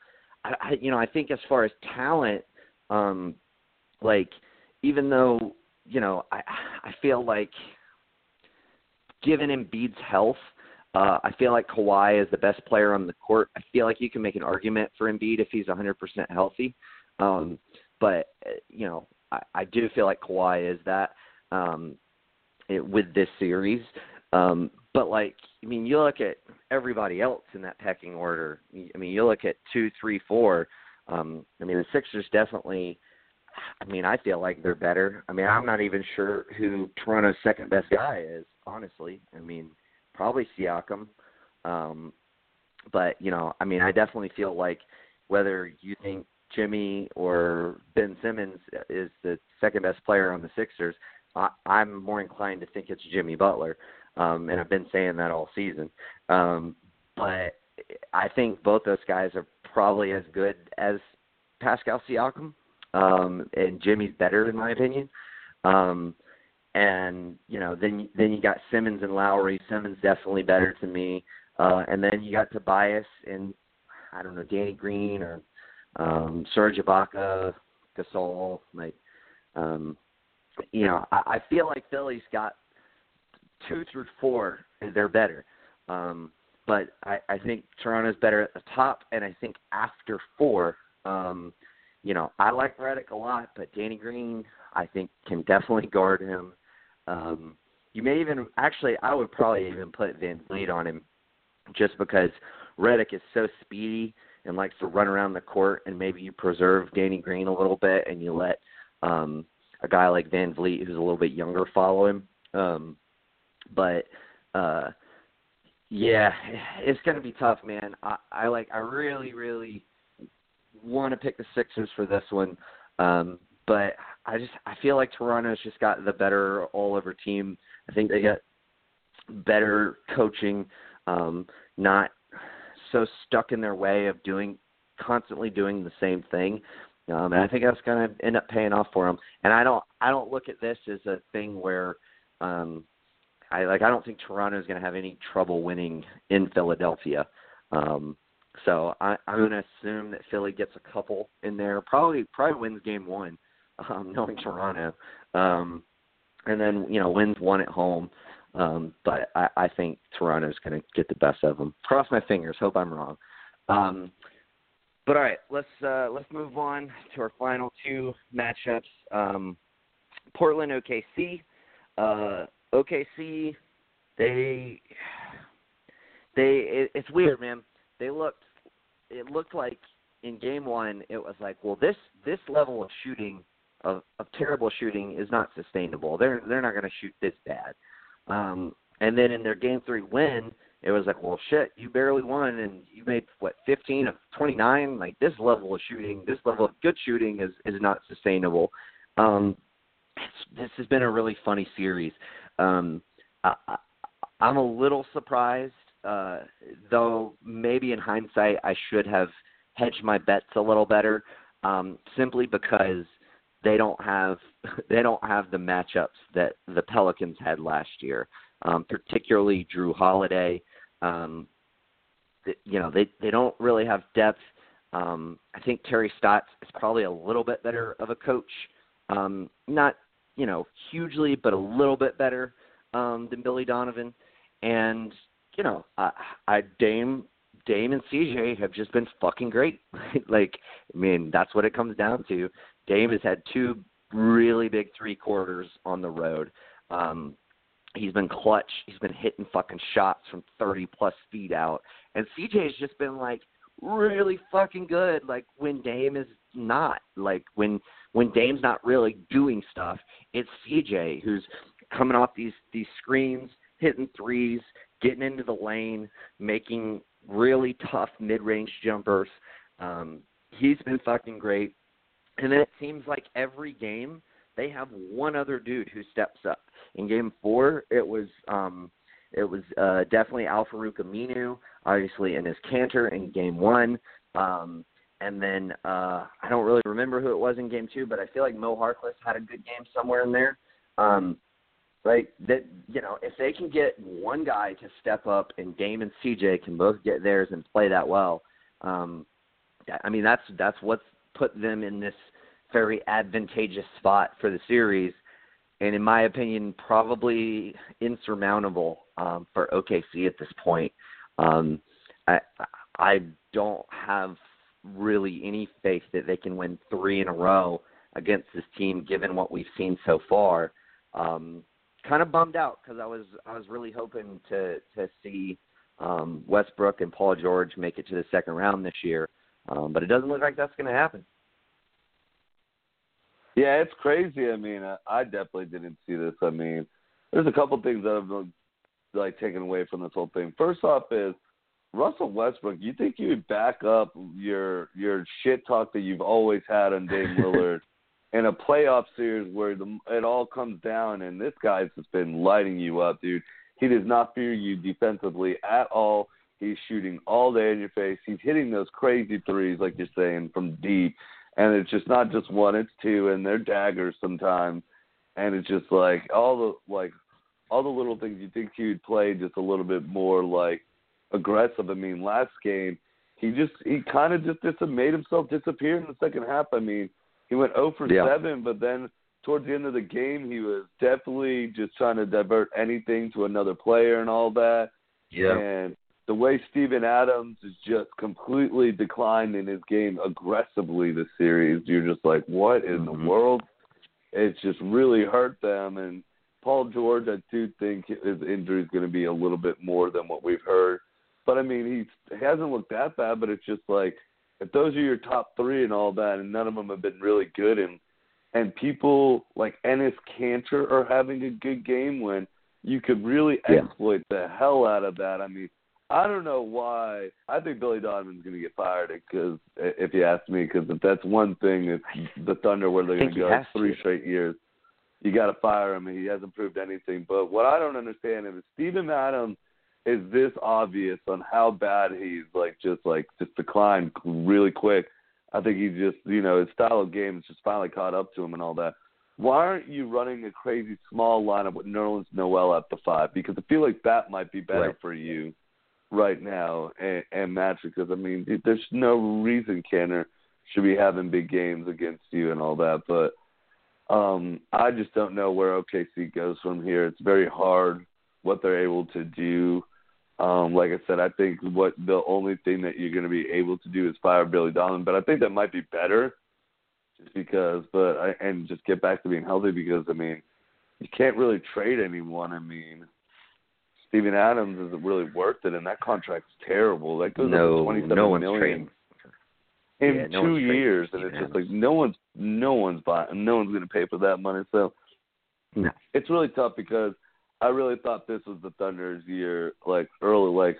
Speaker 1: I, I you know I think as far as talent, um, like even though you know I I feel like given Embiid's health, uh, I feel like Kawhi is the best player on the court. I feel like you can make an argument for Embiid if he's 100% healthy. Um, but, uh, you know, I, I do feel like Kawhi is that um, it, with this series. Um, but, like, I mean, you look at everybody else in that pecking order. I mean, you look at two, three, four. Um, I mean, the Sixers definitely – I mean, I feel like they're better. I mean, I'm not even sure who Toronto's second best guy is, honestly. I mean, probably Siakam. Um, but, you know, I mean, I definitely feel like whether you think Jimmy or Ben Simmons is the second best player on the Sixers, I, I'm more inclined to think it's Jimmy Butler. Um, and I've been saying that all season. Um, but I think both those guys are probably as good as Pascal Siakam um, and Jimmy's better in my opinion. Um, and you know, then then you got Simmons and Lowry. Simmons definitely better to me. Uh, and then you got Tobias and I don't know Danny Green or um, Serge Ibaka, Gasol. Like, um, you know, I, I feel like Philly's got two through four. and They're better. Um, but I, I think Toronto's better at the top, and I think after four, um, you know, I like Redick a lot, but Danny Green, I think, can definitely guard him. Um, you may even actually, I would probably even put VanVleet on him, just because Redick is so speedy and likes to run around the court, and maybe you preserve Danny Green a little bit, and you let um, a guy like VanVleet, who's a little bit younger, follow him. Um, but uh, Yeah, it's going to be tough, man. I, I like. I really, really want to pick the Sixers for this one, um, but I just I feel like Toronto's just got the better all over team. I think they got better coaching, um, not so stuck in their way of doing constantly doing the same thing. Um, and I think that's going to end up paying off for them. And I don't I don't look at this as a thing where um, I like I don't think Toronto is going to have any trouble winning in Philadelphia. Um, so I, I'm going to assume that Philly gets a couple in there. Probably probably wins game one, [LAUGHS] um, knowing Toronto, um, and then you know wins one at home. Um, but I, I think Toronto's going to get the best of them. Cross my fingers. Hope I'm wrong. Um, but all right, let's uh, let's move on to our final two matchups. Um, Portland OKC. Uh, OKC, they they it, it's weird, man. They looked it looked like in game one it was like, well, this this level of shooting of of terrible shooting is not sustainable. They're they're not going to shoot this bad. Um, and then in their game three win, it was like, well, shit, you barely won, and you made what 15 of 29. Like this level of shooting, this level of good shooting is is not sustainable. Um, this has been a really funny series. Um, I, I, I'm a little surprised, uh, though. Maybe in hindsight, I should have hedged my bets a little better, um, simply because they don't have [LAUGHS] they don't have the matchups that the Pelicans had last year, um, particularly Jrue Holiday. Um, you know, they they don't really have depth. Um, I think Terry Stotts is probably a little bit better of a coach. Um, not you know, hugely, but a little bit better um, than Billy Donovan. And you know, I, I Dame Dame and CJ have just been fucking great. [LAUGHS] like, I mean, that's what it comes down to. Dame has had two really big three quarters on the road. Um, he's been clutch. He's been hitting fucking shots from 30 plus feet out. And CJ's just been like really fucking good. Like when Dame is not. Like when when Dame's not really doing stuff, it's CJ who's coming off these these screens, hitting threes, getting into the lane, making really tough mid-range jumpers. Um, he's been fucking great. And then it seems like every game they have one other dude who steps up. In game four, it was um, it was uh, definitely Al-Farouq Aminu, obviously Enes Kanter in game one. Um, and then uh, I don't really remember who it was in game two, but I feel like Mo Harkless had a good game somewhere in there. Um, like that, you know, if they can get one guy to step up and Dame and CJ can both get theirs and play that well, um, I mean that's that's what's put them in this very advantageous spot for the series, and in my opinion, probably insurmountable um, for OKC at this point. Um, I I don't have really any faith that they can win three in a row against this team, given what we've seen so far. Um, kind of bummed out because I was I was really hoping to to see um, Westbrook and Paul George make it to the second round this year, um, but it doesn't look like that's going to happen.
Speaker 2: Yeah, it's crazy. I mean, I, I definitely didn't see this. I mean, there's a couple things that I've like taken away from this whole thing. First off, is Russell Westbrook, you think you would back up your your shit talk that you've always had on Dame [LAUGHS] Lillard in a playoff series where the, it all comes down and this guy's just been lighting you up, dude. He does not fear you defensively at all. He's shooting all day in your face. He's hitting those crazy threes, like you're saying, from deep. And it's just not just one, it's two, and they're daggers sometimes. And it's just like all the like all the little things you think he'd play just a little bit more like aggressive. I mean, last game he just he kind of just dis- made himself disappear in the second half. I mean, he went 0 for yeah. 7, but then towards the end of the game, he was definitely just trying to divert anything to another player and all that.
Speaker 1: Yeah.
Speaker 2: And the way Steven Adams is just completely declined in his game aggressively this series, you're just like, what in
Speaker 1: mm-hmm.
Speaker 2: the world? It's just really hurt them. And Paul George, I do think his injury is going to be a little bit more than what we've heard. But I mean, he's, he hasn't looked that bad. But it's just like if those are your top three and all that, and none of them have been really good, and and people like Enes Kanter are having a good game when you could really
Speaker 1: yeah.
Speaker 2: exploit the hell out of that. I mean, I don't know why. I think Billy Donovan's going to get fired because if you ask me, because if that's one thing, it's the Thunder where they're going to go three
Speaker 1: to.
Speaker 2: straight years. You got to fire him. He hasn't proved anything. But what I don't understand is Steven Adams is this obvious on how bad he's like just like just declined really quick. I think he just you know his style of game has just finally caught up to him and all that. Why aren't you running a crazy small lineup with Nerlens Noel at the five? Because I feel like that might be better
Speaker 1: right.
Speaker 2: for you right now and, and match because I mean there's no reason Kanter should be having big games against you and all that, but um I just don't know where OKC goes from here. It's very hard what they're able to do. Um, like I said, I think what the only thing that you're going to be able to do is fire Billy Donovan, but I think that might be better, just because. But I, and just get back to being healthy because I mean, you can't really trade anyone. I mean, Steven Adams isn't really worth it, and that contract's terrible. That goes
Speaker 1: no,
Speaker 2: up to twenty-seven
Speaker 1: no one's
Speaker 2: million
Speaker 1: trading.
Speaker 2: in
Speaker 1: Yeah,
Speaker 2: two
Speaker 1: trading
Speaker 2: years, and it's just like no one's no one's buying, no one's going to pay for that money. So
Speaker 1: No.
Speaker 2: it's really tough because I really thought this was the Thunder's year, like early, like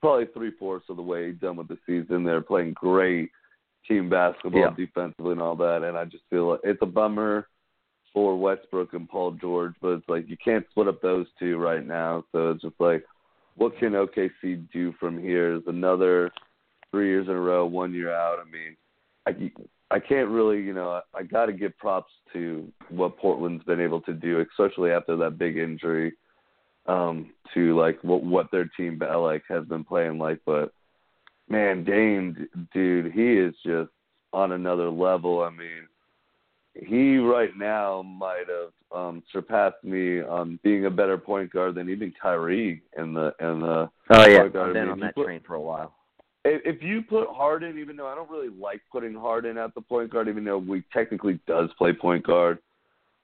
Speaker 2: probably three fourths of the way done with the season. They're playing great team basketball
Speaker 1: Yeah.
Speaker 2: defensively and all that, and I just feel like it's a bummer for Westbrook and Paul George, but it's like you can't split up those two right now. So it's just like, what can OKC do from here? Is another three years in a row, one year out. I mean, I I can't really, you know, I, I got to give props to what Portland's been able to do, especially after that big injury, um, to like what what their team like has been playing like. But man, Dame, dude, he is just on another level. I mean, he right now might have um surpassed me on being a better point guard than even Kyrie in the in the
Speaker 1: Oh yeah, I've
Speaker 2: I
Speaker 1: been
Speaker 2: mean,
Speaker 1: on that
Speaker 2: put-
Speaker 1: train for a while.
Speaker 2: if if you put Harden, even though I don't really like putting Harden at the point guard, even though we technically does play point guard,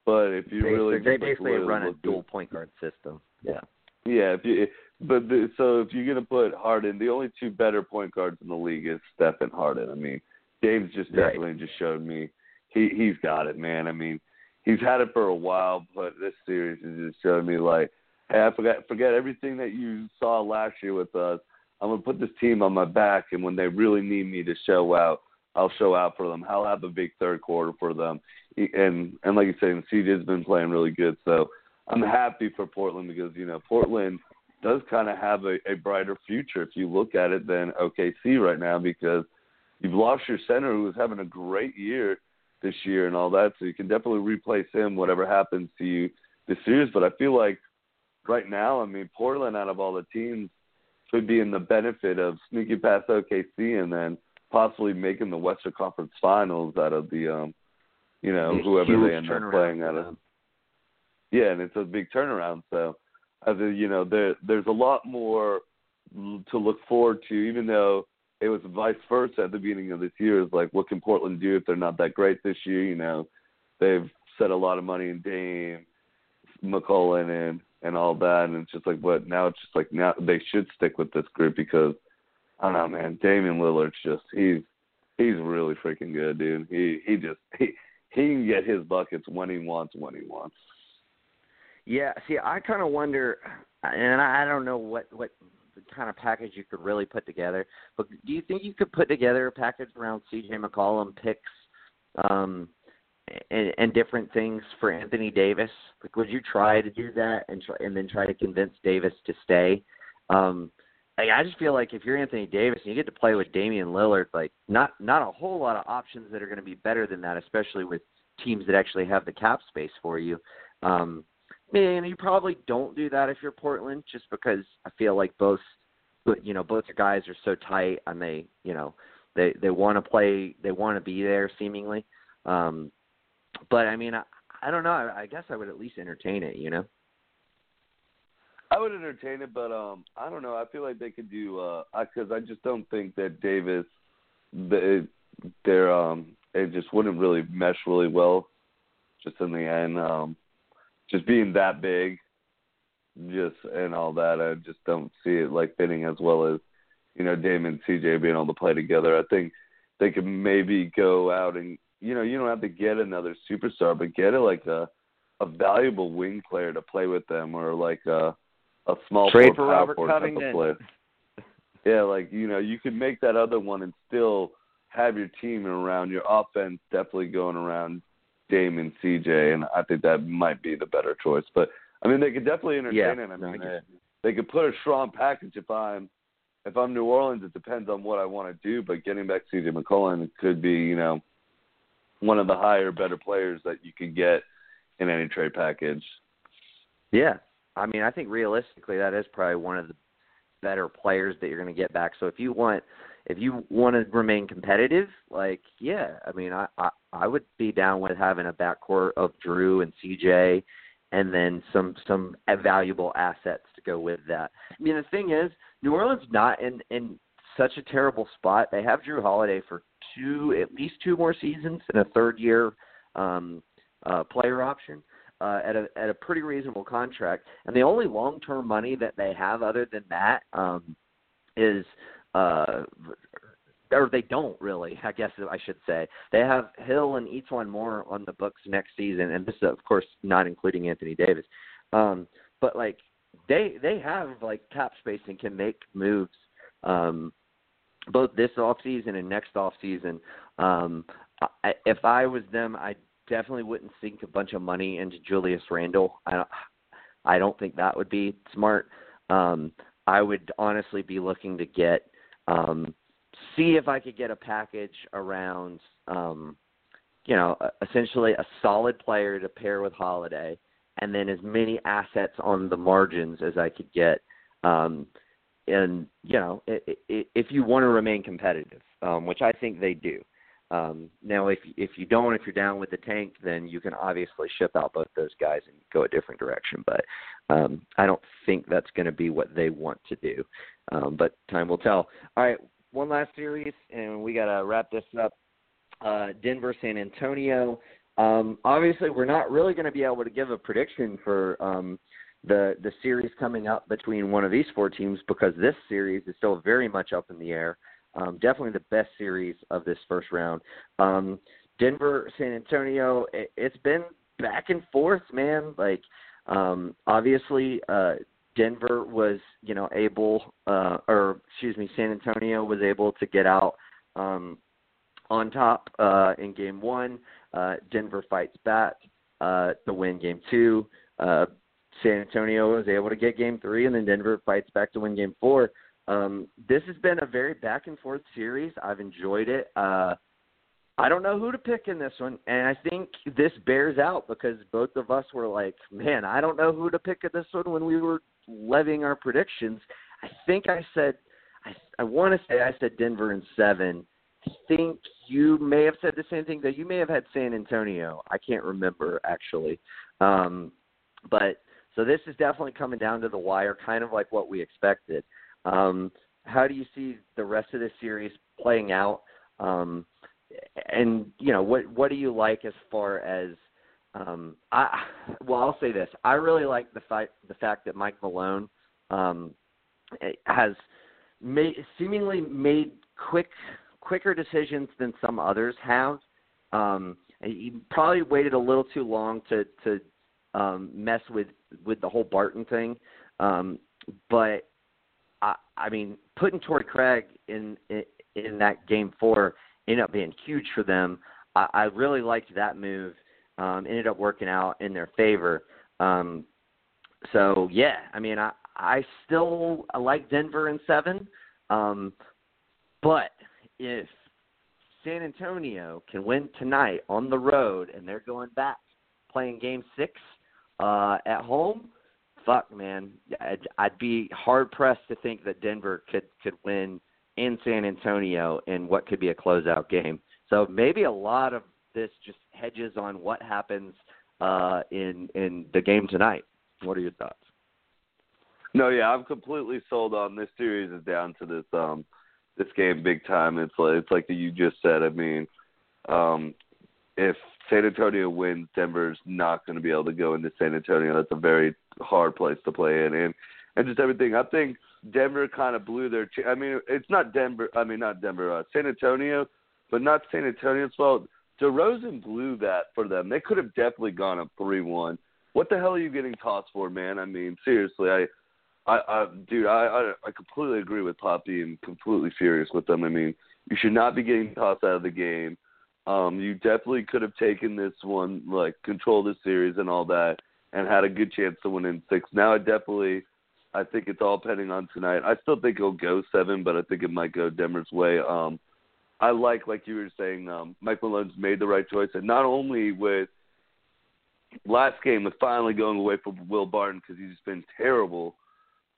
Speaker 2: but if you
Speaker 1: They,
Speaker 2: really
Speaker 1: they
Speaker 2: just, like,
Speaker 1: basically run a dual point guard system. Yeah.
Speaker 2: yeah, if you but the, so if you're gonna put Harden, the only two better point guards in the league is Steph and Harden. I mean, Dame's just
Speaker 1: Right.
Speaker 2: definitely just showed me he he's got it, man. I mean, he's had it for a while, but this series is just showing me like, hey, I forget forget everything that you saw last year with us. I'm gonna put this team on my back, and when they really need me to show out, I'll show out for them. I'll have a big third quarter for them, and and like you said, CJ's been playing really good, so I'm happy for Portland because you know Portland does kind of have a, a brighter future if you look at it than OKC right now because you've lost your center who was having a great year this year and all that, so you can definitely replace him whatever happens to you this series. But I feel like right now, I mean, Portland out of all the teams could be in the benefit of sneaking past OKC and then possibly making the Western Conference Finals out of the um you know, whoever they end up playing out of yeah, and it's a big turnaround. So, I think you know there there's a lot more to look forward to, even though it was vice versa at the beginning of this year. It's like, what can Portland do if they're not that great this year? You know, they've set a lot of money in Dame, McCollum, and and all that, and it's just like, what now? It's just like now they should stick with this group because I don't know, man. Damian Lillard's just he's he's really freaking good, dude. He he just he he can get his buckets when he wants when he wants.
Speaker 1: Yeah, see, I kind of wonder, and I don't know what what kind of package you could really put together. But do you think you could put together a package around C.J. McCollum picks, um, and, and different things for Anthony Davis? Like, would you try to do that and try, and then try to convince Davis to stay? Um, like, I just feel like if you're Anthony Davis and you get to play with Damian Lillard, like not not a whole lot of options that are going to be better than that, especially with teams that actually have the cap space for you. Um, Man, you probably don't do that if you're Portland, just because I feel like both, you know, both your guys are so tight, and they, you know, they they want to play, they want to be there, seemingly. Um, but I mean, I, I don't know. I, I guess I would at least entertain it, you know.
Speaker 2: I would entertain it, but um, I don't know. I feel like they could do uh, because I, just don't think that Davis, the, their um, it just wouldn't really mesh really well, just in the end. Um, just being that big, just and all that, I just don't see it like fitting as well as, you know, Dame and CJ being able to play together. I think they could maybe go out and you know you don't have to get another superstar, but get a like a a valuable wing player to play with them or like a a small
Speaker 1: Trade for Robert Covington.
Speaker 2: player. Yeah, like you know, you could make that other one and still have your team around your offense definitely going around Dame and CJ, and I think that might be the better choice. But I mean, they could definitely entertain
Speaker 1: yeah,
Speaker 2: it. I mean, they, they could put a strong package if I'm if I'm New Orleans. It depends on what I want to do, but getting back CJ McCollum could be you know one of the higher, better players that you could get in any trade package.
Speaker 1: Yeah, I mean, I think realistically, that is probably one of the better players that you're going to get back. So if you want if you want to remain competitive, like yeah, I mean, I, I I would be down with having a backcourt of Jrue and CJ, and then some some valuable assets to go with that. I mean, the thing is, New Orleans not in in such a terrible spot. They have Jrue Holiday for two at least two more seasons and a third year um, uh, player option uh, at a at a pretty reasonable contract. And the only long term money that they have other than that um, is uh, or they don't really. I guess I should say they have Hill and E'Twaun Moore on the books next season, and this is of course not including Anthony Davis. Um, but like they they have like cap space and can make moves um, both this off season and next off season. Um, I, if I was them, I definitely wouldn't sink a bunch of money into Julius Randle. I don't, I don't think that would be smart. Um, I would honestly be looking to get um, see if I could get a package around, um, you know, essentially a solid player to pair with Holiday, and then as many assets on the margins as I could get. Um, and you know, if you want to remain competitive, um, which I think they do. Um, now, if if you don't, if you're down with the tank, then you can obviously ship out both those guys and go a different direction. But um, I don't think that's going to be what they want to do. Um, but time will tell. All right, one last series, and we got to wrap this up. Uh, Denver, San Antonio. Um, obviously, we're not really going to be able to give a prediction for um, the the series coming up between one of these four teams because this series is still very much up in the air. Um, definitely the best series of this first round. Um, Denver, San Antonio. It, it's been back and forth, man. Like um, obviously, uh, Denver was you know able, uh, or excuse me, San Antonio was able to get out um, on top uh, in Game One. Uh, Denver fights back uh, to win Game Two. Uh, San Antonio was able to get Game Three, and then Denver fights back to win Game Four. Um, this has been a very back and forth series. I've enjoyed it. Uh, I don't know who to pick in this one, and I think this bears out because both of us were like, "Man, I don't know who to pick in this one." When we were levying our predictions, I think I said, I, I want to say I said Denver in seven. I think you may have said the same thing that you may have had San Antonio. I can't remember actually, um, but so this is definitely coming down to the wire, kind of like what we expected. Um, how do you see the rest of this series playing out? Um, and you know, what what do you like as far as um, I well, I'll say this: I really like the fact the fact that Mike Malone um, has made seemingly made quick quicker decisions than some others have. Um, he probably waited a little too long to to um, mess with with the whole Barton thing, um, but I, I mean, putting Torrey Craig in, in in that game four ended up being huge for them. I, I really liked that move. Um, ended up working out in their favor. Um, so yeah, I mean, I I still I like Denver in seven, um, but if San Antonio can win tonight on the road and they're going back playing Game Six uh, at home, fuck, man, I'd, I'd be hard pressed to think that Denver could could win in San Antonio in what could be a closeout game. So maybe a lot of this just hedges on what happens uh, in in the game tonight. What are your thoughts?
Speaker 2: No, yeah, I'm completely sold on this series is down to this um this game big time. It's like it's like you just said. I mean, um if San Antonio wins, Denver's not going to be able to go into San Antonio. That's a very hard place to play in, and and just everything. I think Denver kind of blew their. Ch- I mean, it's not Denver. I mean, not Denver. Uh, San Antonio, but not San Antonio's fault. DeRozan blew that for them. They could have definitely gone up three one. What the hell are you getting tossed for, man? I mean, seriously, I I, I dude, I, I I completely agree with Poppy and completely furious with them. I mean, you should not be getting tossed out of the game. Um, you definitely could have taken this one, like control the series and all that, and had a good chance to win in six. Now, I definitely, I think it's all pending on tonight. I still think it'll go seven, but I think it might go Denver's way. Um, I like, like you were saying, um, Mike Malone's made the right choice, and not only with last game with finally going away from Will Barton because he's been terrible,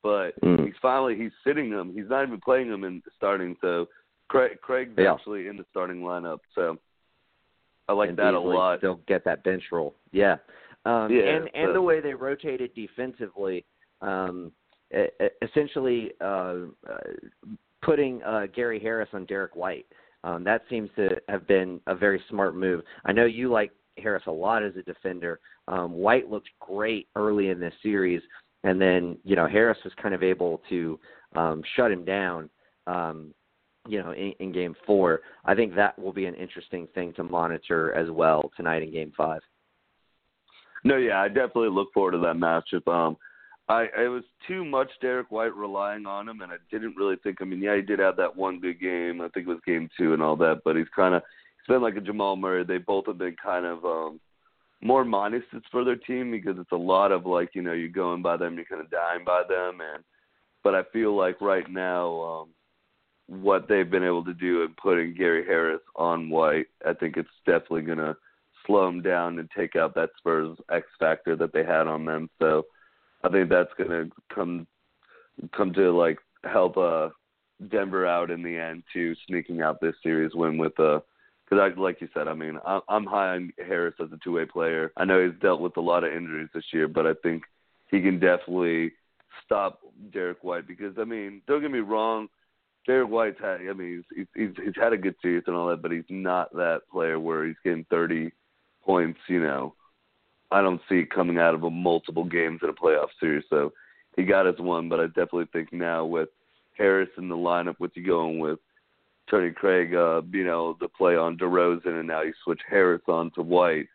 Speaker 2: but
Speaker 1: mm.
Speaker 2: he's finally he's sitting him. He's not even playing him in starting. So Craig Craig's
Speaker 1: yeah.
Speaker 2: actually in the starting lineup. So I like that a lot.
Speaker 1: They'll get that bench role. Yeah. Um,
Speaker 2: yeah,
Speaker 1: and and the way they rotated defensively, um, essentially uh, uh, putting uh, Gary Harris on Derrick White. Um, that seems to have been a very smart move. I know you like Harris a lot as a defender. Um, White looked great early in this series, and then you know Harris was kind of able to um, shut him down. Um, you know, in, in Game Four, I think that will be an interesting thing to monitor as well tonight in Game Five.
Speaker 2: No, yeah, I definitely look forward to that matchup. Um, I it was too much Derrick White relying on him, and I didn't really think. I mean, yeah, he did have that one good game. I think it was Game Two and all that, but he's kind of he's been like a Jamal Murray. They both have been kind of um more modest for their team because it's a lot of like you know you're going by them, you're kind of dying by them, and but I feel like right now um what they've been able to do in putting Gary Harris on White, I think it's definitely gonna slow them down and take out that Spurs X factor that they had on them. So I think that's gonna come come to like help uh Denver out in the end to sneaking out this series win with uh because I like you said, I mean I'm high on Harris as a two way player. I know he's dealt with a lot of injuries this year, but I think he can definitely stop Derrick White because I mean don't get me wrong. Derrick White's had, I mean, he's, he's he's had a good series and all that, but he's not that player where he's getting 30 points. You know, I don't see it coming out of a multiple games in a playoff series. So he got his one, but I definitely think now with Harris in the lineup, with you going with Torrey Craig uh, being able to play on DeRozan, and now you switch Harris on to White,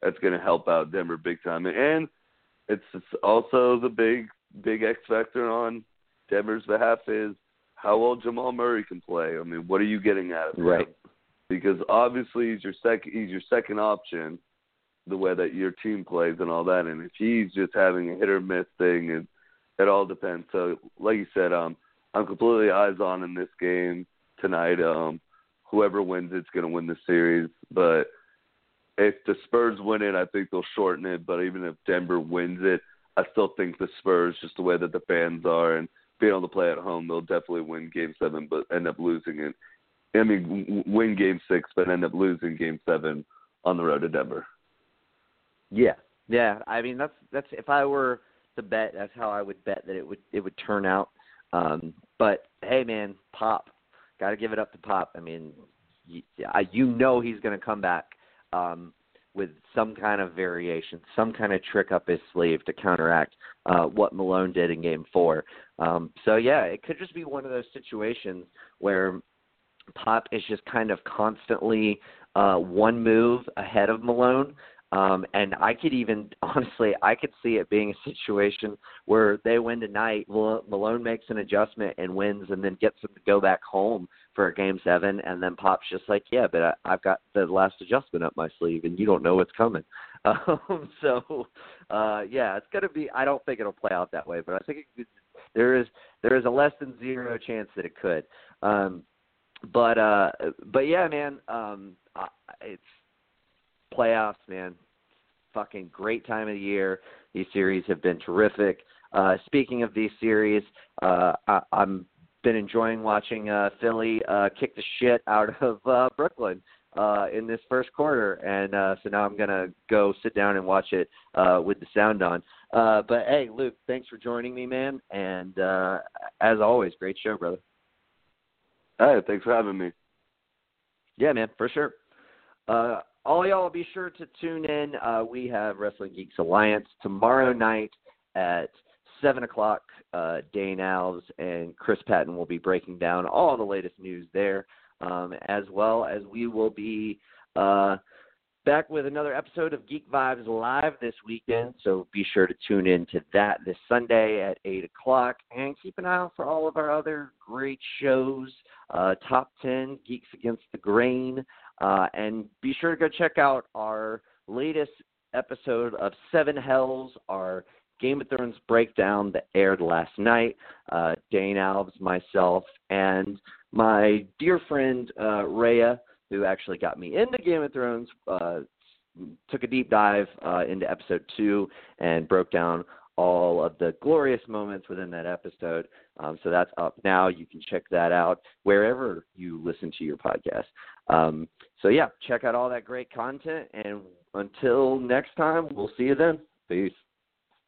Speaker 2: that's going to help out Denver big time. And it's, it's also the big big X factor on Denver's behalf is how well Jamal Murray can play. I mean, what are you getting out of him?
Speaker 1: Right.
Speaker 2: Because obviously he's your second he's your second option, the way that your team plays and all that. And if he's just having a hit or miss thing, and it all depends. So, like you said, um, I'm completely eyes on in this game tonight. Um, whoever wins it's going to win the series. But if the Spurs win it, I think they'll shorten it. But even if Denver wins it, I still think the Spurs, just the way that the fans are and being able to play at home, they'll definitely win Game Seven, but end up losing it. I mean, win Game Six, but end up losing Game Seven on the road to Denver.
Speaker 1: Yeah, yeah. I mean, that's that's if I were to bet, that's how I would bet that it would it would turn out. Um, but hey, man, Pop, got to give it up to Pop. I mean, you, you know he's going to come back. Um, with some kind of variation, some kind of trick up his sleeve to counteract uh, what Malone did in Game Four. Um, so yeah, it could just be one of those situations where Pop is just kind of constantly uh, one move ahead of Malone. Um, and I could even, [LAUGHS] honestly, I could see it being a situation where they win tonight. Malone makes an adjustment and wins, and then gets them to go back home for a game seven, and then Pop's just like, yeah, but I, I've got the last adjustment up my sleeve, and you don't know what's coming. [LAUGHS] Um, so, uh, yeah, it's gonna be. I don't think it'll play out that way, but I think it, there is there is a less than zero chance that it could. Um, but uh, but yeah, man, um, it's playoffs, man. Fucking great time of the year. These series have been terrific. Uh, speaking of these series, uh, I, I'm been enjoying watching uh, Philly uh, kick the shit out [LAUGHS] of uh, Brooklyn uh, in this first quarter, and uh, so now I'm gonna go sit down and watch it uh, with the sound on. Uh, but hey, Luke, thanks for joining me, man, and uh, as always, great show, brother.
Speaker 2: Hey, thanks for having me.
Speaker 1: Yeah, man, for sure. Uh, all y'all be sure to tune in. Uh, we have Wrestling Geeks Alliance tomorrow night at seven o'clock uh, Dane Alves and Chris Patton will be breaking down all the latest news there, um, as well as we will be uh, back with another episode of Geek Vibes Live this weekend. So be sure to tune in to that this Sunday at 8 o'clock. And keep an eye out for all of our other great shows uh, Top 10, Geeks Against the Grain. Uh, and be sure to go check out our latest episode of Seven Hells, our Game of Thrones breakdown that aired last night. Uh, Dane Alves, myself, and my dear friend uh, Rhea, who actually got me into Game of Thrones, uh, took a deep dive uh, into episode two and broke down all of the glorious moments within that episode. Um, so that's up now. You can check that out wherever you listen to your podcast. Um, so yeah, check out all that great content. And until next time, we'll see you then. Peace.